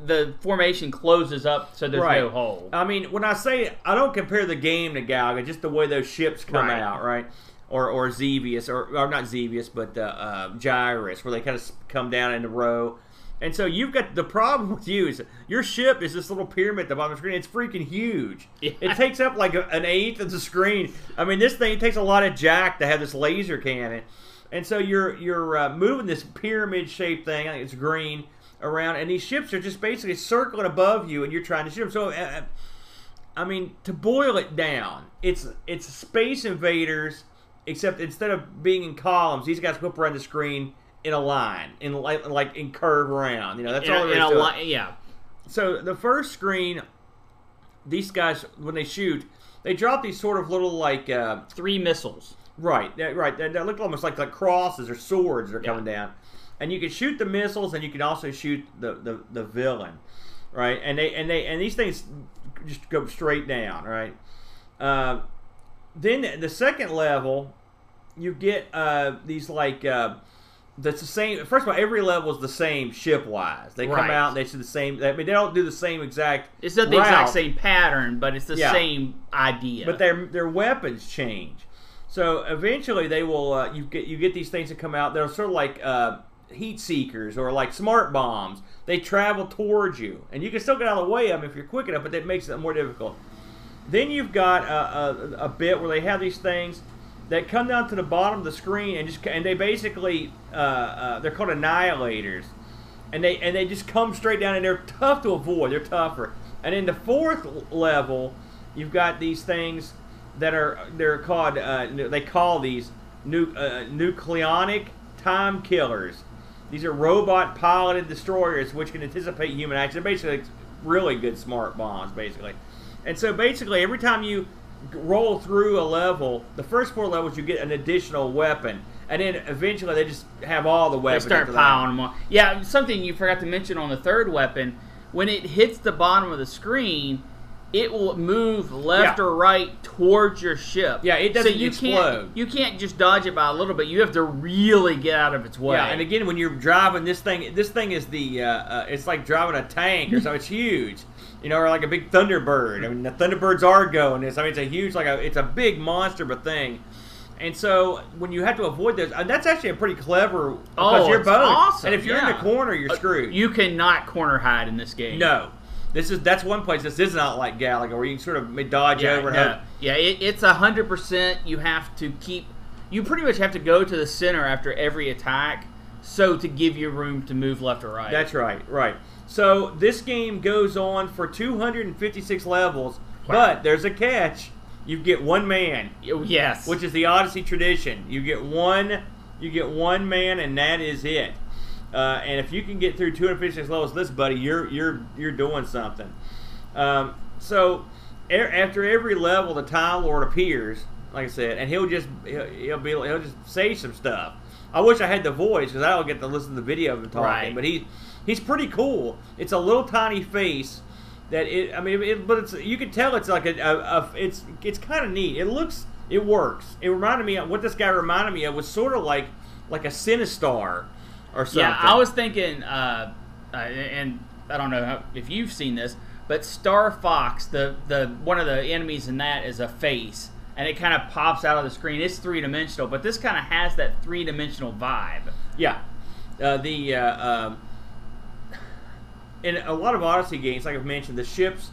the formation closes up so there's Right. no hole. I mean, when I say I don't compare the game to Galaga, just the way those ships come Right. out, right? Or or Xevious, or, or not Xevious, but uh, uh, Gyruss, where they kind of come down in a row. And so you've got the problem with you is your ship is this little pyramid at the bottom of the screen. It's freaking huge. Yeah. It takes up like a, an eighth of the screen. I mean, this thing takes a lot of jack to have this laser cannon. And so you're you're uh, moving this pyramid shaped thing. I think it's green around, and these ships are just basically circling above you, and you're trying to shoot them. So. Uh, I mean, to boil it down, it's it's Space Invaders, except instead of being in columns, these guys whip around the screen in a line, in like like in curve around. You know, that's in, all there in is a to it. yeah. So the first screen, these guys when they shoot, they drop these sort of little like uh, Three missiles. Right, that, right. That, that look almost like like crosses or swords that are coming down, and you can shoot the missiles, and you can also shoot the, the, the villain, right? And they and they and these things just go straight down, right? Uh, then the second level, you get uh, these like uh, that's the same. First of all, every level is the same ship wise. They come Right. out, they see the same. I mean, they don't do the same exact. It's not the route. exact same pattern, but it's the Yeah. same idea. But their their weapons change. So eventually they will uh, you get you get these things that come out. They're sort of like uh, heat seekers or like smart bombs. They travel towards you, and you can still get out of the way of them if you're quick enough, but that makes it more difficult. Then you've got a, a, a bit where they have these things that come down to the bottom of the screen and just and they basically uh, uh, they're called annihilators, and they and they just come straight down and they're tough to avoid. They're tougher. And in the fourth level, you've got these things that are they're called uh, they call these nu- uh, nucleonic time killers. These are robot piloted destroyers which can anticipate human action. They're basically really good smart bombs, basically. And so basically, every time you roll through a level, the first four levels you get an additional weapon, and then eventually they just have all the weapons. they start piling them on. Yeah, something you forgot to mention on the third weapon, when it hits the bottom of the screen, it will move left Yeah. or right towards your ship. Yeah, it doesn't so you explode. Can't, you can't just dodge it by a little bit. You have to really get out of its way. Yeah, and again, when you're driving this thing, this thing is the uh, uh, it's like driving a tank or so. It's huge, you know, or like a big Thunderbird. I mean, the Thunderbirds are going this. I mean, it's a huge, like a, it's a big monster of a thing. And so when you have to avoid those, that's actually a pretty clever because Oh, you're both. awesome, And if you're in the corner, you're Uh, screwed. You cannot corner hide in this game. no, this is that's one place. This is not like Galaga where you can sort of dodge Yeah, over. and no. yeah it, it's a hundred percent. You have to keep. You pretty much have to go to the center after every attack, so to give you room to move left or right. That's right, right. So this game goes on for 256 levels, Wow. but there's a catch. You get one man, Oh, yes. which is the Odyssey tradition. You get one, you get one man, and that is it. Uh, and if you can get through 256 levels, this buddy, you're you're you're doing something. Um, so e- after every level, the Time Lord appears, like I said, and he'll just he'll, he'll be he'll just say some stuff. I wish I had the voice because I don't get to listen to the video of him talking. Right. But he he's pretty cool. It's a little tiny face that it. I mean, it, but it's you can tell it's like a, a, a it's it's kind of neat. It looks it works. It reminded me of what this guy reminded me of was sort of like like a Sinistar or something. Yeah, I was thinking, uh, uh, and I don't know how, if you've seen this, but Star Fox, the the one of the enemies in that is a face, and it kind of pops out of the screen. It's three dimensional, but this kind of has that three dimensional vibe. Yeah, uh, the uh, um, in a lot of Odyssey games, like I've mentioned, the ships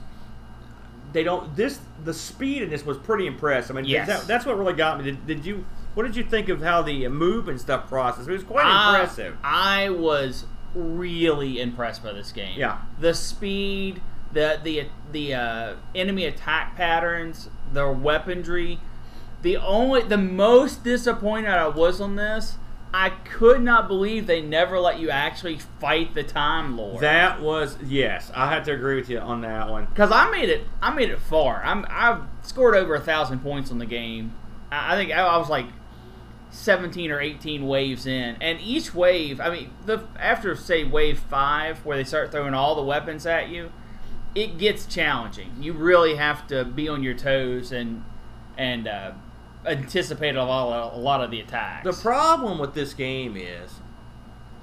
they don't this the speed in this was pretty impressive. I mean, Yes. that, that's what really got me. Did, did you? What did you think of how the uh, move and stuff process? It was quite I- impressive. I was really impressed by this game. Yeah. the speed, the the the uh, enemy attack patterns, their weaponry. The only the most disappointed I was on this, I could not believe they never let you actually fight the Time Lord. That was yes, I have to agree with you on that one. Because I made it, I made it far. I'm, I've scored over a thousand points on the game. I, I think I, I was like seventeen or eighteen waves in, and each wave, I mean, the after say wave five, where they start throwing all the weapons at you, it gets challenging. You really have to be on your toes and and uh, anticipate a lot, a lot of the attacks. The problem with this game is,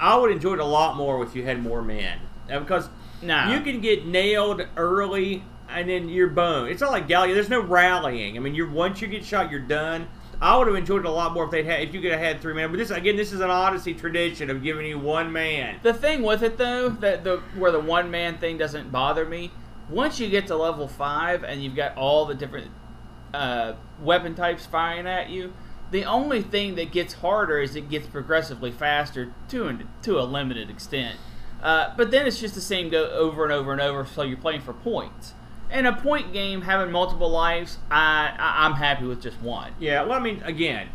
I would enjoy it a lot more if you had more men, because No. you can get nailed early and then you're boned. It's not like Galaga. There's no rallying. I mean, you're once you get shot, you're done. I would have enjoyed it a lot more if they'd had if you could have had three men. But this again, this is an Odyssey tradition of giving you one man. The thing with it though, that the where the one man thing doesn't bother me. Once you get to level five and you've got all the different uh, weapon types firing at you, the only thing that gets harder is it gets progressively faster to an, to a limited extent. Uh, but then it's just the same go over and over and over. So you're playing for points. In a point game, having multiple lives, I, I I'm happy with just one. Yeah, well, I mean, again,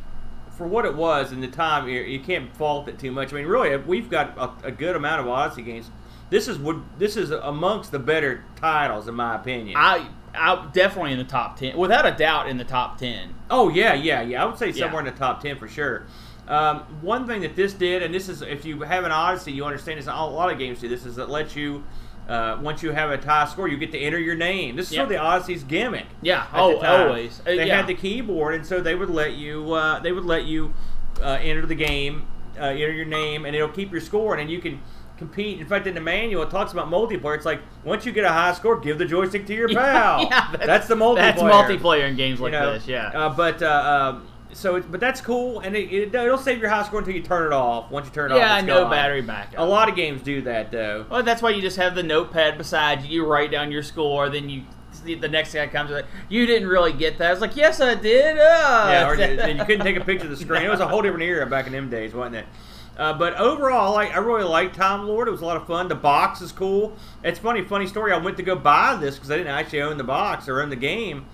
for what it was in the time, you, you can't fault it too much. I mean, really, we've got a, a good amount of Odyssey games. This is would this is amongst the better titles, in my opinion. I I definitely in the top ten, without a doubt, in the top ten. Oh yeah, yeah, yeah. I would say Yeah. somewhere in the top ten for sure. Um, one thing that this did, and this is if you have an Odyssey, you understand this. A lot of games do this. Is it lets you uh, once you have a tie score, you get to enter your name. This is Yep. sort of the Odyssey's gimmick. Yeah. Oh, always. Uh, They yeah. had the keyboard, and so they would let you. Uh, they would let you uh, enter the game, uh, enter your name, and it'll keep your score, and you can compete. In fact, in the manual, it talks about multiplayer. It's like once you get a high score, give the joystick to your pal. yeah, that's, the multiplayer. That's multiplayer in games You like know, this. Yeah. Uh, but uh, um, so, it, but that's cool, and it, it, it'll save your high score until you turn it off. Once you turn it off, yeah, no gone. battery backup. A lot of games do that though. Well, that's why you just have the notepad beside you. You write down your score, then you the next guy comes like, "You didn't really get that." I was like, "Yes, I did." Uh. Yeah, or you couldn't take a picture of the screen. It was a whole different era back in them days, wasn't it? Uh, but overall, like I really liked Time Lord. It was a lot of fun. The box is cool. It's funny, funny story. I went to go buy this because I didn't actually own the box or own the game.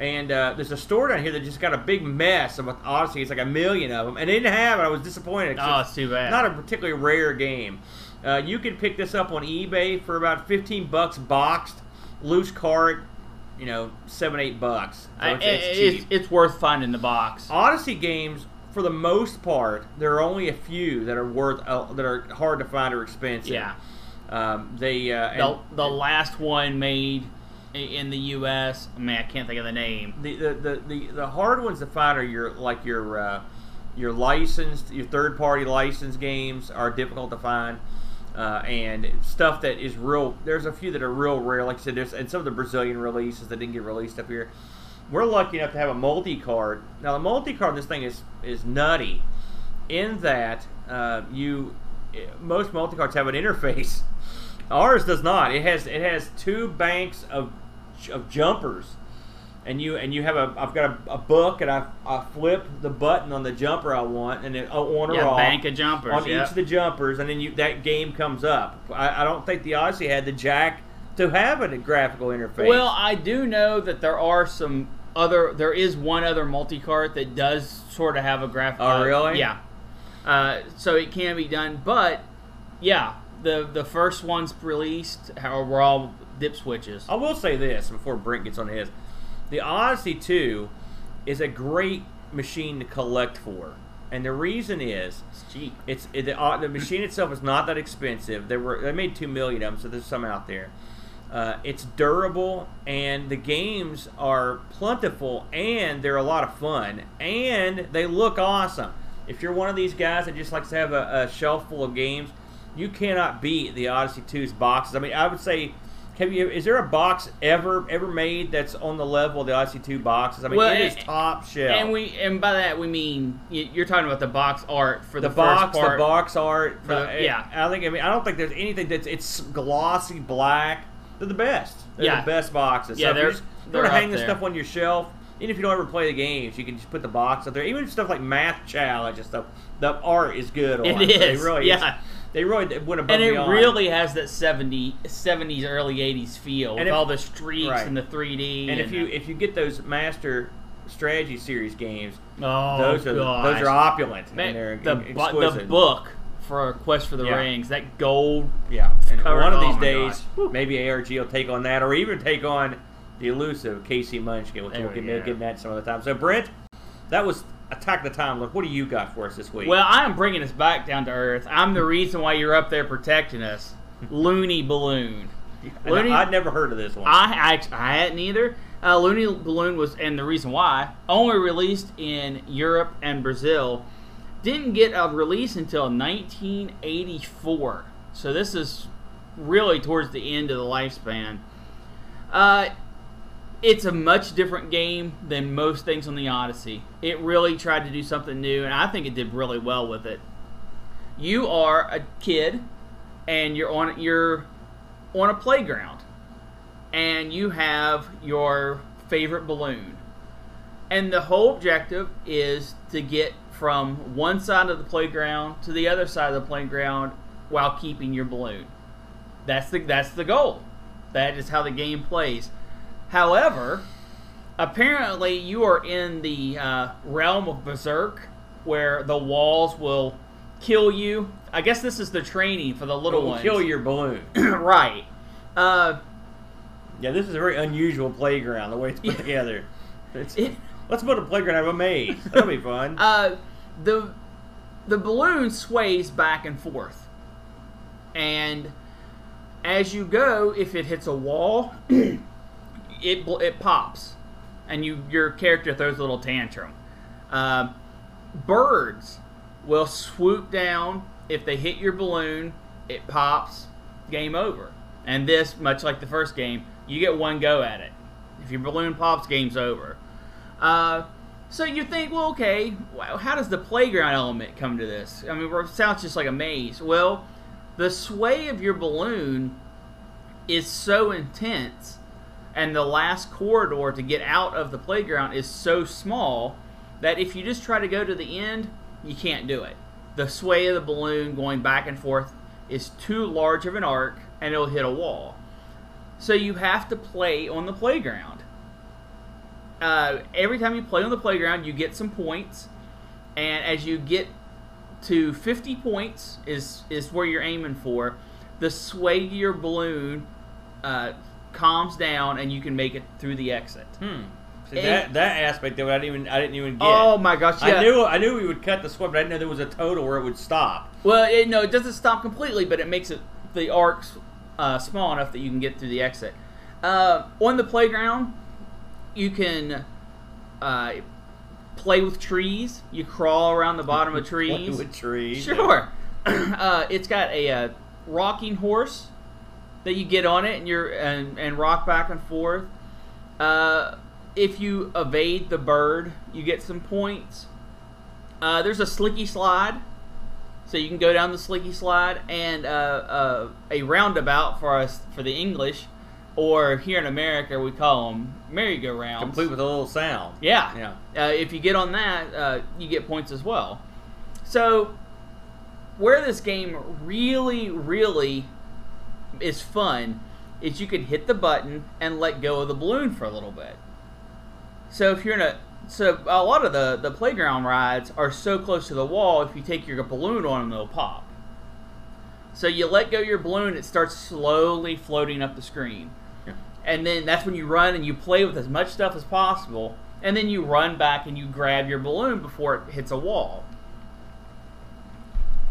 And uh, there's a store down here that just got a big mess of Odyssey. It's like a million of them, and they didn't have it. I was disappointed. Oh, it's too bad. Not a particularly rare game. Uh, you can pick this up on eBay for about 15 bucks boxed, loose cart. You know, seven eight bucks. So I- it's, it's it's, it's worth finding the box. Odyssey games, for the most part, there are only a few that are worth uh, that are hard to find or expensive. Yeah. Um, they uh, The, the last one made in the U.S. I mean, I can't think of the name. the, the, the, the, the hard ones to find are your like your uh, your licensed your third party licensed games are difficult to find. uh, and stuff that is real. There's a few that are real rare, like I said, there's and some of the Brazilian releases that didn't get released up here. We're lucky enough to have a multi card. Now the multi card in this thing is is nutty, in that uh, you most multi cards have an interface. Ours does not. It has it has two banks of of jumpers and you and you have a I've got a, a, book and I, I flip the button on the jumper I want and then on or yeah, off bank of jumpers on yep. each of the jumpers and then you that game comes up. I, I don't think the Odyssey had the jack to have a graphical interface. Well, I do know that there are some other there is one other multi cart that does sort of have a graphical. Oh, really? Yeah. Uh, so it can be done, but yeah, the the first ones released were all dip switches. I will say this before Brent gets on his the Odyssey 2 is a great machine to collect for. And the reason is it's cheap. It's it, the, uh, the machine itself is not that expensive. There were they made two million of them, so there's some out there. Uh, it's durable, and the games are plentiful, and they're a lot of fun, and they look awesome. If you're one of these guys that just likes to have a, a shelf full of games, you cannot beat the Odyssey 2's boxes. I mean, I would say have you? Is there a box ever ever made that's on the level of the Odyssey two boxes? I mean, well, it is top shelf. And we and by that we mean you're talking about the box art for the, the box, part. the box art. For the, yeah, I think. I mean, I don't think there's anything that's it's glossy black. They're the best. They're yeah. the best boxes. Yeah, so they're. You they're to hang this stuff on your shelf. Even if you don't ever play the games, you can just put the box up there. Even stuff like Math Challenge and stuff, the art is good. On it is. So really, yeah they really went above and it beyond. really has that 70, 70s early 80s feel And with if- all the streaks right. and the 3d And if you if you get those Master Strategy Series games, oh those are gosh. those are opulent Man, and they're the, ex- bu- the book for a Quest for the Yeah. Rings that gold Yeah, and one of these days, gosh. maybe ARG will take on that, or even take on the elusive K.C. Munchkin, which we'll we get, go. getting that some other time. So, Brent, that was Attack the Time. What do you got for us this week? well i am bringing us back down to earth i'm the reason why you're up there protecting us looney balloon Looney- I, would never heard of this one. I, I, I hadn't either. Uh, Looney Balloon was, and the reason why, only released in Europe and Brazil. Didn't get a release until 1984. So this is really towards the end of the lifespan. Uh, it's a much different game than most things on the Odyssey. It really tried to do something new, and I think it did really well with it. You are a kid, and you're on you're on a playground and you have your favorite balloon. And the whole objective is to get from one side of the playground to the other side of the playground while keeping your balloon. That's the that's the goal. That is how the game plays. However, apparently you are in the uh, realm of Berserk, where the walls will kill you. I guess this is the training for the little ones. kill your balloon. right. Uh, yeah, this is a very unusual playground. The way it's put together. It's, it, let's put a playground out of a maze. That'll be fun. uh, the the balloon sways back and forth, and as you go, if it hits a wall, it it pops, and you your character throws a little tantrum. Uh, birds will swoop down if they hit your balloon. It pops. Game over. And this, much like the first game, you get one go at it. If your balloon pops, game's over. Uh, so you think, well, okay, how does the playground element come to this? I mean, it sounds just like a maze. Well, the sway of your balloon is so intense, and the last corridor to get out of the playground is so small that if you just try to go to the end, you can't do it. The sway of the balloon going back and forth is too large of an arc, and it'll hit a wall. So you have to play on the playground. Uh, every time you play on the playground, you get some points, and as you get to 50 points is is where you're aiming for. The sway your balloon uh, calms down, and you can make it through the exit. Hmm. See, And- that that aspect it, I didn't even I didn't even get. Oh my gosh! Yeah. I knew I knew we would cut the swim, but I didn't know there was a total where it would stop. Well, it, no, it doesn't stop completely, but it makes it the arcs uh, small enough that you can get through the exit. Uh, on the playground, you can uh, play with trees. You crawl around the bottom of trees. with trees. Sure. uh, it's got a, uh rocking horse that you get on it and you're and, and rock back and forth. Uh, if you evade the bird, you get some points. Uh, there's a slicky slide, so you can go down the slicky slide, and uh, uh, a roundabout for us for the English, or here in America we call them merry-go-rounds. Complete with a little sound. Yeah. Yeah. Uh, if you get on that, uh, you get points as well. So, where this game really, really is fun is you can hit the button and let go of the balloon for a little bit. So if you're in a so a lot of the the playground rides are so close to the wall. If you take your balloon on them, they'll pop. So you let go your balloon, it starts slowly floating up the screen. And then that's when you run and you play with as much stuff as possible, and then you run back and you grab your balloon before it hits a wall.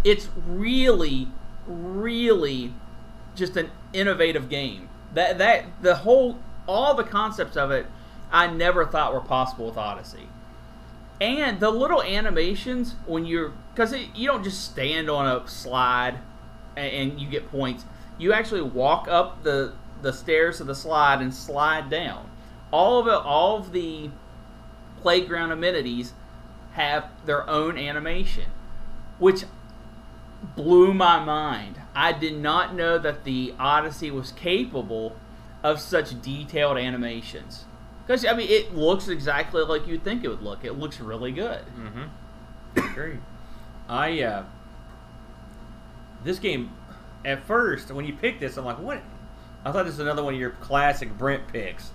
It's really, really just an innovative game. That that the whole all the concepts of it I never thought were possible with Odyssey. And the little animations when you're because you don't just stand on a slide and, and you get points. You actually walk up the the stairs of the slide and slide down. All of it, all of the playground amenities have their own animation, which blew my mind. I did not know that the Odyssey was capable of such detailed animations. Because I mean, it looks exactly like you'd think it would look. It looks really good. Mm-hmm. Agree. I uh, this game at first when you pick this, I'm like, what? I thought this was another one of your classic Brent picks,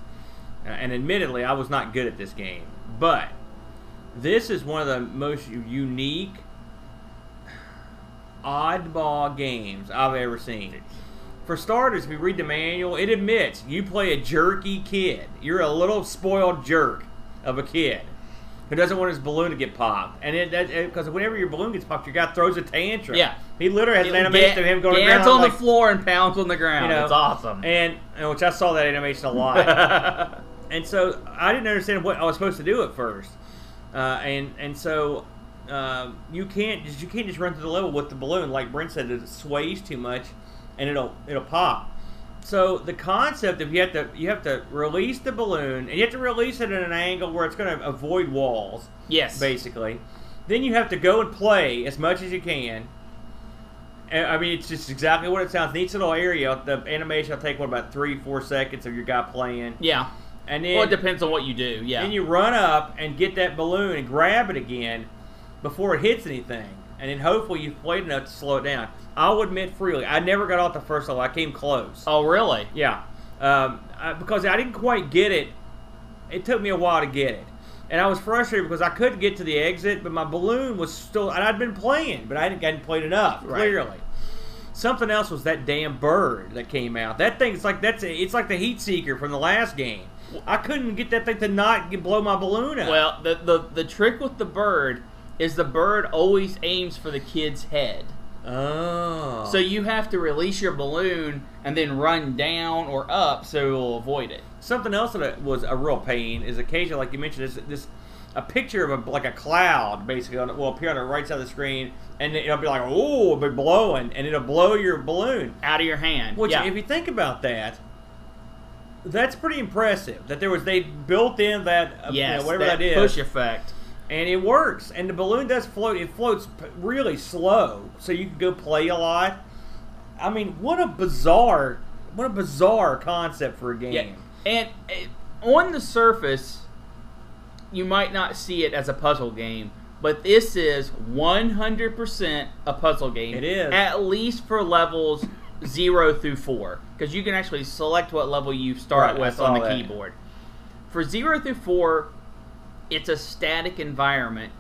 uh, and admittedly, I was not good at this game, but this is one of the most unique, oddball games I've ever seen. For starters, if you read the manual, it admits you play a jerky kid. You're a little spoiled jerk of a kid who doesn't want his balloon to get popped. And it because whenever your balloon gets popped, your guy throws a tantrum. Yeah. He literally has an animation of him going dance around on like, the floor and pounds on the ground. you know, it's awesome. And, and which I saw that animation a lot. and so I didn't understand what I was supposed to do at first. Uh, and and so uh, you can't just you can't just run through the level with the balloon like Brent said. It sways too much, and it'll it'll pop. So the concept of you have to you have to release the balloon and you have to release it at an angle where it's going to avoid walls yes, basically. Then you have to go and play as much as you can. I mean, it's just exactly what it sounds. Neat little area. The animation will take what about three, four seconds of your guy playing, yeah. and then Well, it depends on what you do. Yeah. then you run up and get that balloon and grab it again before it hits anything, and then hopefully you've played enough to slow it down. I'll admit freely, I never got off the first level. I came close. oh, really? Yeah, um, I, because I didn't quite get it. It took me a while to get it, and I was frustrated because I couldn't get to the exit, but my balloon was still. And I'd been playing, but I hadn't, hadn't played enough. Right. Clearly, something else was that damn bird that came out. That thing's like that's it's like the heat seeker from the last game. I couldn't get that thing to not get, blow my balloon up. Well, the, the the trick with the bird is the bird always aims for the kid's head. oh, So you have to release your balloon and then run down or up so it will avoid it. Something else that was a real pain is occasionally, like you mentioned, this this a picture of a, like a cloud basically on, will appear on the right side of the screen, and it'll be like, oh, it'll be blowing, and it'll blow your balloon. Out of your hand. Which, yeah. if you think about that, that's pretty impressive. That there was they built in that, uh, you know, whatever that that is, push effect. and it works. And the balloon does float. It floats really slow, so you can go play a lot. I mean, what a bizarre, what a bizarre concept for a game. Yeah. And on the surface, you might not see it as a puzzle game, but this is 100% a puzzle game. It is. At least for levels 0 through 4. Because you can actually select what level you start Right, with on the that. keyboard. For 0 through 4, it's a static environment.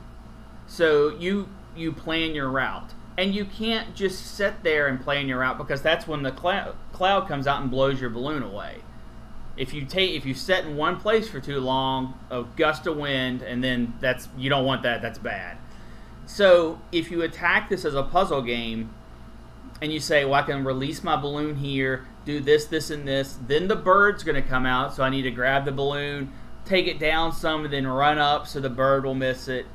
So you you plan your route. And you can't just sit there and plan your route because that's when the cloud, cloud comes out and blows your balloon away if you take if you set in one place for too long, a gust of wind, and then that's you don't want that. That's bad. So if you attack this as a puzzle game, and you say, "Well, I can release my balloon here, do this, this, and this," then the bird's going to come out. So I need to grab the balloon, take it down some, and then run up so the bird will miss it.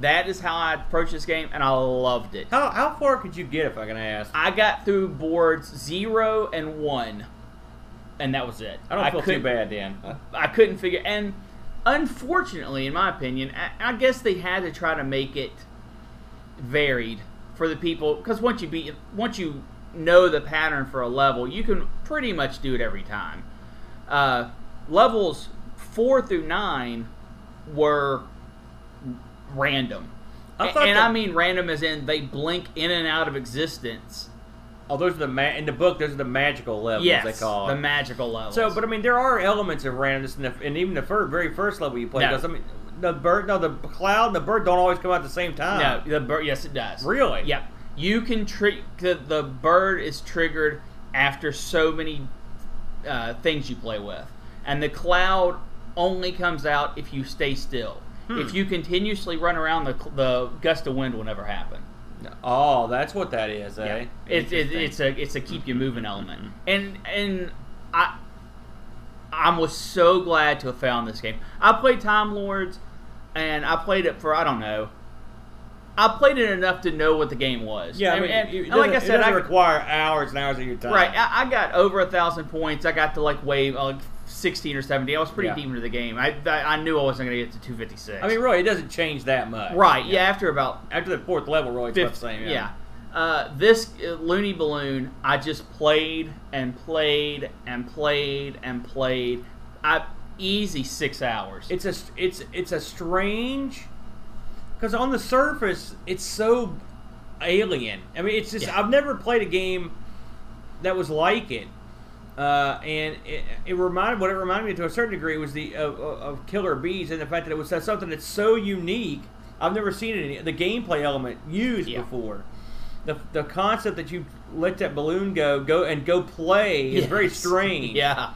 That is how I approached this game, and I loved it. How how far could you get if I can ask? I got through boards zero and one, and that was it. I don't feel too bad then. I couldn't figure, and unfortunately, in my opinion, I, I guess they had to try to make it varied for the people because once you beat, once you know the pattern for a level, you can pretty much do it every time. Uh, levels four through nine were random. I and that- I mean random as in they blink in and out of existence. Oh, those are the ma- in the book. Those are the magical levels yes, they call the magical levels. So, but I mean, there are elements of randomness in, the, in even the very first level you play. No. Because I mean, the bird, no, the cloud and the bird don't always come out at the same time. No, the bird. Yes, it does. Really? Yep. You can treat the, the bird is triggered after so many uh, things you play with, and the cloud only comes out if you stay still. Hmm. If you continuously run around, the the gust of wind will never happen. Oh, that's what that is, eh? Yeah. It's it, it's a it's a keep you moving element, and and I I was so glad to have found this game. I played Time Lords, and I played it for I don't know. I played it enough to know what the game was. yeah. I and, mean, and- it, and like I said, it doesn't I require hours and hours of your time. right. I, I got over a thousand points. I got to like wave like sixteen or seventeen. I was pretty Yeah. deep into the game. I I, I knew I wasn't going to get to two fifty six. I mean, really, it doesn't change that much. right? Yeah. After about After the fourth level, really, it's about the same. yeah. Uh, this uh, Looney Balloon, I just played and played and played and played. I easy six hours. It's a it's it's a strange because on the surface it's so alien. I mean, it's just Yeah. I've never played a game that was like it, uh, and it, it reminded what it reminded me to a certain degree was the of, of Killer Bees and the fact that it was something that's so unique. I've never seen it the gameplay element used Yeah. before. The, the concept that you let that balloon go go and go play is very strange. Yeah.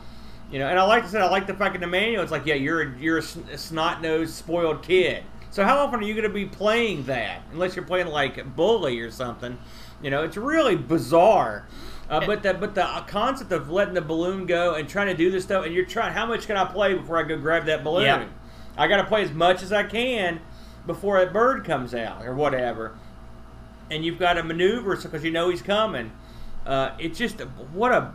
You know, and I like to say I like the fact in the manual it's like, yeah, you're a, you're a, snot nosed spoiled kid. So how often are you going to be playing that? Unless you're playing like Bully or something. You know, it's really bizarre. Uh, but the but the concept of letting the balloon go and trying to do this stuff, and you're trying, how much can I play before I go grab that balloon? Yeah. I got to play as much as I can before a bird comes out or whatever. And you've got to maneuver because you know he's coming. Uh, it's just what a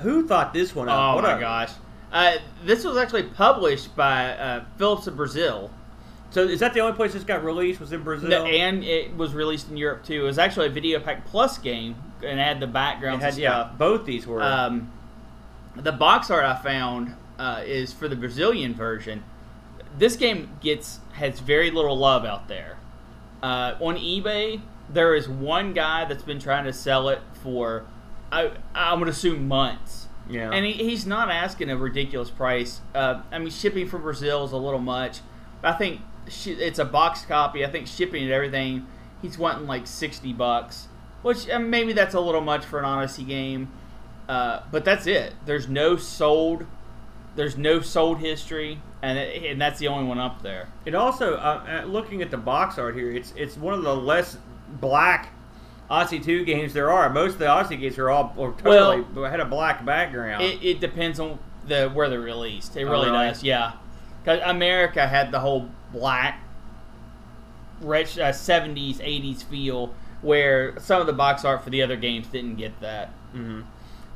who thought this one up? Oh what my a, gosh. Uh, this was actually published by uh, Philips of Brazil, So is that the only place this got released? Was in Brazil? No, and it was released in Europe too. It was actually a Videopac Plus game and had the backgrounds had, yeah, both these were. Um, the box art I found uh, is for the Brazilian version. This game gets has very little love out there. Uh, on eBay, there is one guy that's been trying to sell it for, I, I would assume months. yeah, And he, he's not asking a ridiculous price. Uh, I mean, shipping from Brazil is a little much. I think shi it's a box copy. I think shipping and everything, he's wanting like sixty bucks, which uh, maybe that's a little much for an Odyssey game. Uh, but that's it. There's no sold. There's no sold history, and it, and that's the only one up there. it also uh, uh, looking at the box art here, it's it's one of the less black Odyssey two games there are. Most of the Odyssey games are all or totally had a black background. It, it depends on the where they're released. It Oh, really, really? does. Yeah, because America had the whole black, rich uh, '70s '80s feel, where some of the box art for the other games didn't get that. Mhm.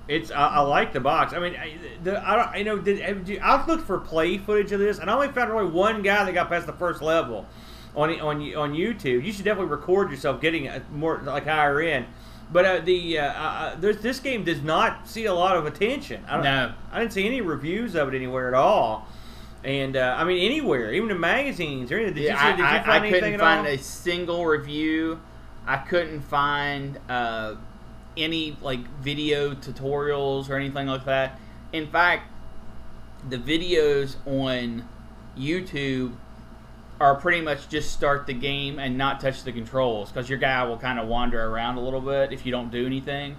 It's I, I like the box. I mean, I, the, I don't. You know, did, I've looked for play footage of this, and I only found really one guy that got past the first level on on on YouTube. You should definitely record yourself getting more like higher end. But uh, the uh, uh, there's, this game does not see a lot of attention. I don't, No. I didn't see any reviews of it anywhere at all. And uh, I mean, anywhere, even in magazines or anything. Did you, see, I, did you I- find I anything couldn't find all? a single review. I couldn't find uh, any like video tutorials or anything like that. In fact, the videos on YouTube are pretty much just start the game and not touch the controls because your guy will kind of wander around a little bit if you don't do anything.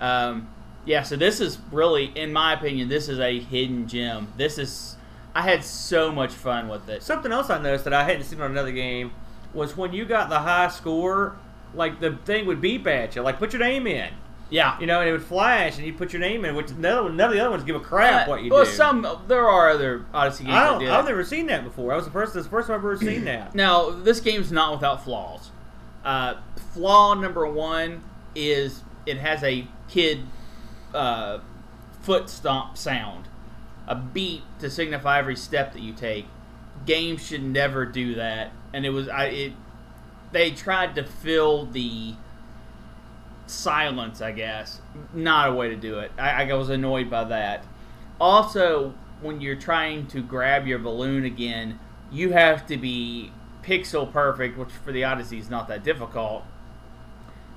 Um, yeah, so this is really, in my opinion, this is a hidden gem. This is, I had so much fun with it. Something else I noticed that I hadn't seen on another game was when you got the high score, like the thing would beep at you, like put your name in. Yeah. You know, and it would flash, and you put your name in, which none of, none of the other ones give a crap what you well, do. Well, some there are other Odyssey games I do I've never seen that before. I was the first. The first time I've ever seen that. Now, this game's not without flaws. Uh, flaw number one is it has a kid uh, foot stomp sound, a beat to signify every step that you take. Games should never do that, and it was I it. They tried to fill the silence, I guess. Not a way to do it. I, I was annoyed by that. Also, when you're trying to grab your balloon again, you have to be pixel perfect, which for the Odyssey is not that difficult,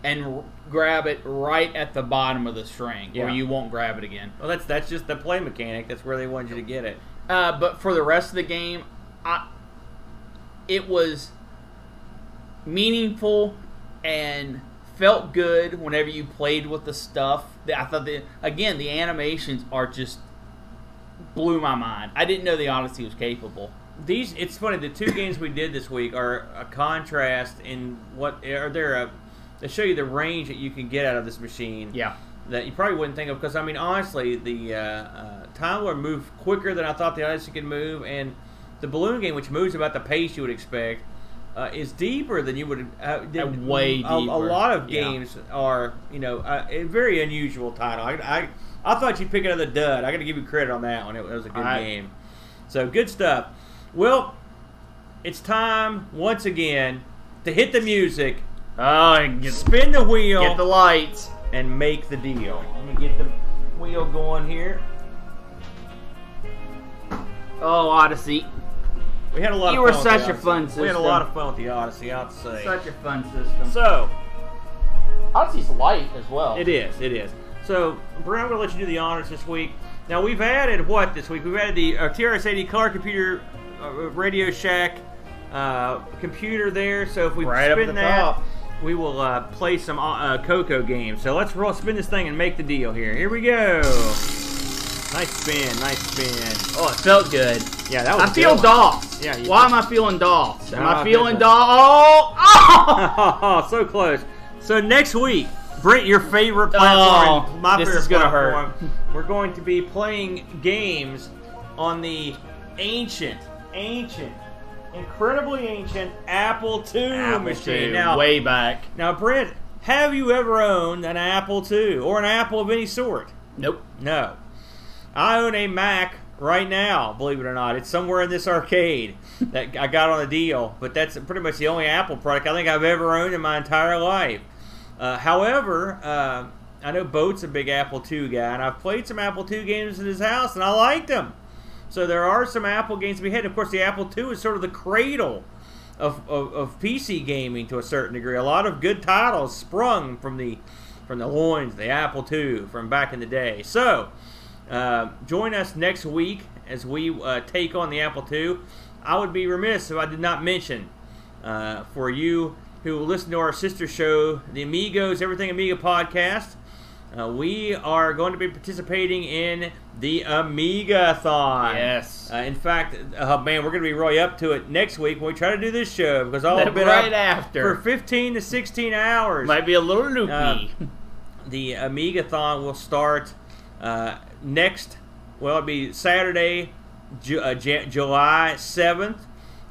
and r- grab it right at the bottom of the string, Yeah. or you won't grab it again. Well, that's that's just the play mechanic. That's where they wanted you to get it. Uh, but for the rest of the game, I, it was meaningful and felt good whenever you played with the stuff. I thought that again, the animations are just blew my mind. I didn't know the Odyssey was capable. These it's funny. The two games we did this week are a contrast in what are there a they show you the range that you can get out of this machine. Yeah, that you probably wouldn't think of because I mean honestly the uh, uh, Time Lord moved quicker than I thought the Odyssey could move and the balloon game which moves about the pace you would expect uh, is deeper than you would uh, than- way a, a lot of Yeah. games are you know uh, a very unusual title I, I I thought you'd pick another dud I got to give you credit on that one it, was a good I- game so good stuff well it's time once again to hit the music oh, get, spin the wheel get the lights. and make the deal. Let me get the wheel going here. Oh, Odyssey, We had a lot You of were fun with the such a Odyssey. fun We had a lot of fun with the Odyssey, I'll say. such a fun system. so, Odyssey's light as well. it is, it is. So, Brent, I'm going to let you do the honors this week. Now, we've added what this week? We've added the uh, TRS-80 Color Computer uh, Radio Shack uh, computer there. So, if we Right spin that, top. we will uh, play some uh, CoCo games. So, let's roll, spin this thing and make the deal here. Here we go. Nice spin, nice spin. Oh, it felt good. Yeah, that was I feel good Yeah, Why am I feeling DOS? Am I feeling feel Oh! oh! Oh, so close. So next week, Brent, your favorite oh, platform, Oh, my this favorite is gonna platform, we're going to be playing games on the ancient, ancient, incredibly ancient Apple II Apple machine. II, Now, way back. now, Brent, have you ever owned an Apple II or an Apple of any sort? Nope. No. I own a Mac right now, believe it or not. It's somewhere in this arcade that I got on a deal, but that's pretty much the only Apple product I think I've ever owned in my entire life. Uh, however, uh, I know Boat's a big Apple II guy, and I've played some Apple II games at his house, and I liked them. So there are some Apple games to be had. Of course, the Apple II is sort of the cradle of, of, of PC gaming to a certain degree. A lot of good titles sprung from the from the loins, the Apple II from back in the day. So uh, join us next week as we uh, take on the Apple II. I would be remiss if I did not mention uh, for you who listen to our sister show, the Amigos Everything Amiga podcast. Uh, we are going to be participating in the Amiga-thon. Yes. Uh, in fact, uh, man, we're going to be really up to it next week when we try to do this show because I'll have been right after. for 15 to 16 hours. Might be a little loopy. The Amigathon will start uh, next. Well, it'll be Saturday, Ju- uh, Ja- July seventh.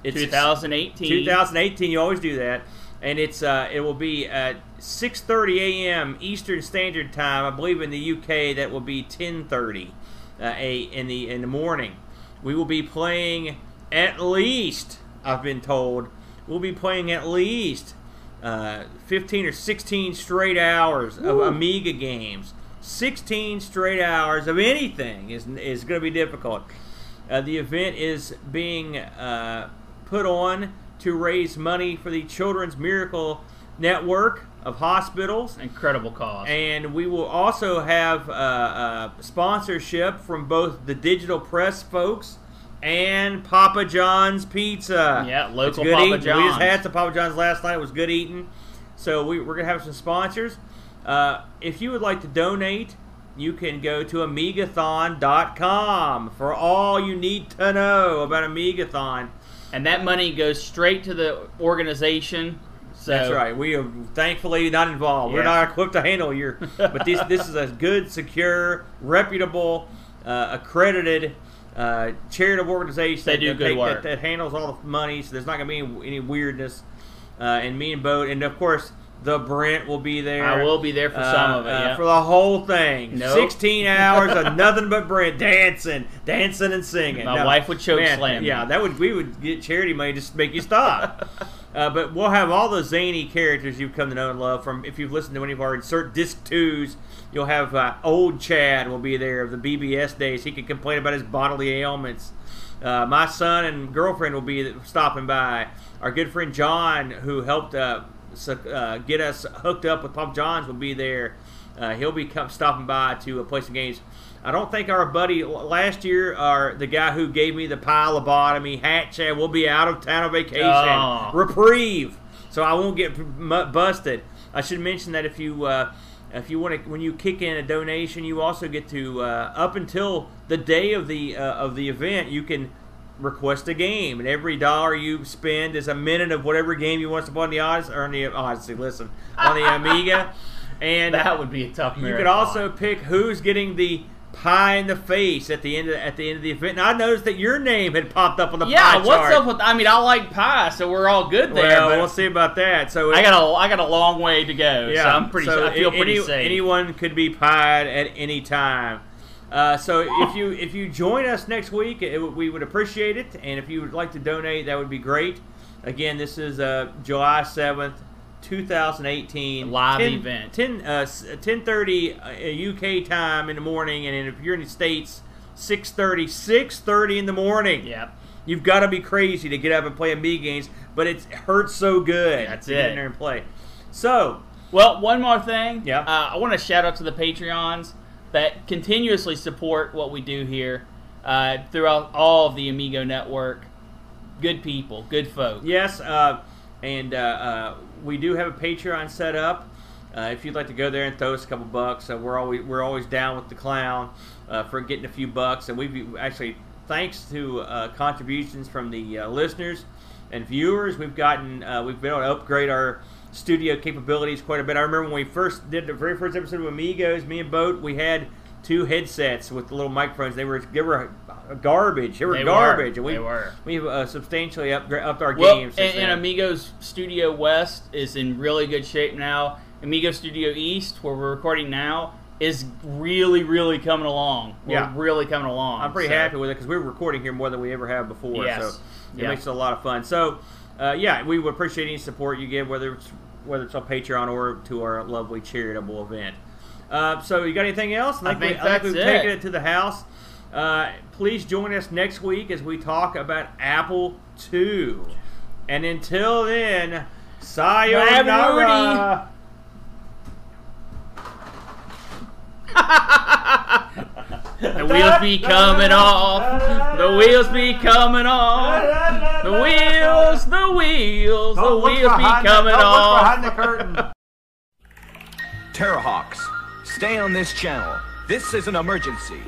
It's 2018. 2018. You always do that, and it's uh, it will be at 6:30 a.m. Eastern Standard Time. I believe in the UK that will be 10:30 uh, a in the in the morning. We will be playing at least. I've been told we'll be playing at least uh, 15 or 16 straight hours of Amiga games. 16 straight hours of anything is, is going to be difficult. Uh, the event is being uh, put on to raise money for the Children's Miracle Network of hospitals. Incredible cause. And we will also have uh, uh, sponsorship from both the Digital Press folks and Papa John's Pizza. Yeah, local good Papa eating. We just had some Papa John's last night. It was good eating. So we, we're going to have some sponsors. Uh, if you would like to donate, you can go to amigathon.com for all you need to know about Amigathon. and that money goes straight to the organization So That's right. We are thankfully not involved. We're not equipped to handle your. But this this is a good, secure, reputable, uh, accredited. Uh, charitable organization They that, do that, good take- work. that, that handles all the money, so there's not going to be any, any weirdness. Uh, and me and Boat, and of course, the Brent will be there. I will be there for some of it. uh, yeah. for the whole thing. Nope. 16 hours of nothing but Brent dancing, dancing and singing. My wife would choke man, slam. Yeah, that would we would get charity money just to make you stop. uh, but we'll have all the zany characters you've come to know and love from. If you've listened to any of our insert disc twos, you'll have uh, old Chad will be there of the BBS days. He can complain about his bodily ailments. Uh, my son and girlfriend will be stopping by. Our good friend John, who helped uh, get us hooked up with Pop Johns, will be there. Uh, he'll be come, stopping by to uh, play some games. I don't think our buddy last year, our the guy who gave me the pile of lobotomy, Hat Chad, will be out of town on vacation. Oh. Reprieve, so I won't get m- busted. I should mention that if you uh, if you want to, when you kick in a donation, you also get to uh, up until the day of the uh, of the event, you can request a game, and every dollar you spend is a minute of whatever game you want to play on the Odyssey or on the Odyssey. Listen, on the Amiga, and that would be a tough you could also pick who's getting the pie in the face at the end of at the end of the event. And I noticed that your name had popped up on the Yeah, pie what's chart. up with? I mean, I like pie, so we're all good there. Well, we'll see about that. So I got a I got a long way to go. yeah, so I'm pretty. so I feel pretty safe. Anyone could be pied at any time. Uh, so if you if you join us next week, it, we would appreciate it. And if you would like to donate, that would be great. Again, this is uh, July seventh, two thousand eighteen, Live event. 10 uh, ten thirty uh, UK time in the morning, and if you're in the states, 6:30, 6:30 in the morning. Yep. You've got to be crazy to get up and play Amiga games, but it hurts so good That's to get it. in there and play. So, Well, one more thing. Yeah. Uh, I want to shout out to the Patreons that continuously support what we do here uh, throughout all of the Amigo network. Good people, good folk. yes, uh, and uh, uh, we do have a Patreon set up. Uh, if you'd like to go there and throw us a couple bucks, uh, we're always we're always down with the clown for getting a few bucks, and we've actually thanks to contributions from the listeners and viewers, we've gotten we've been able to upgrade our studio capabilities quite a bit. I remember when we first did the very first episode of Amigos, me and Boat, we had two headsets with the little microphones. They were they were garbage. They were They were. garbage, and we They were. we've uh, substantially upgra- upped our Well, games. and, and. Amigos Studio West is in really good shape now. Amigo Studio East, where we're recording now, is really, really coming along. We're Yeah. really coming along. I'm pretty So- happy with it because we're recording here more than we ever have before. Yes. So it Yeah. makes it a lot of fun. So uh, yeah, we would appreciate any support you give, whether it's whether it's on Patreon or to our lovely charitable event. Uh, so you got anything else? I think we, that's we've it. taken it to the house. Uh, please join us next week as we talk about Apple II. And until then, sayonara. The wheels be coming off. The wheels be coming off. The wheels, the wheels, the wheels be coming don't look off. behind the curtain. Terrahawks, stay on this channel. This is an emergency.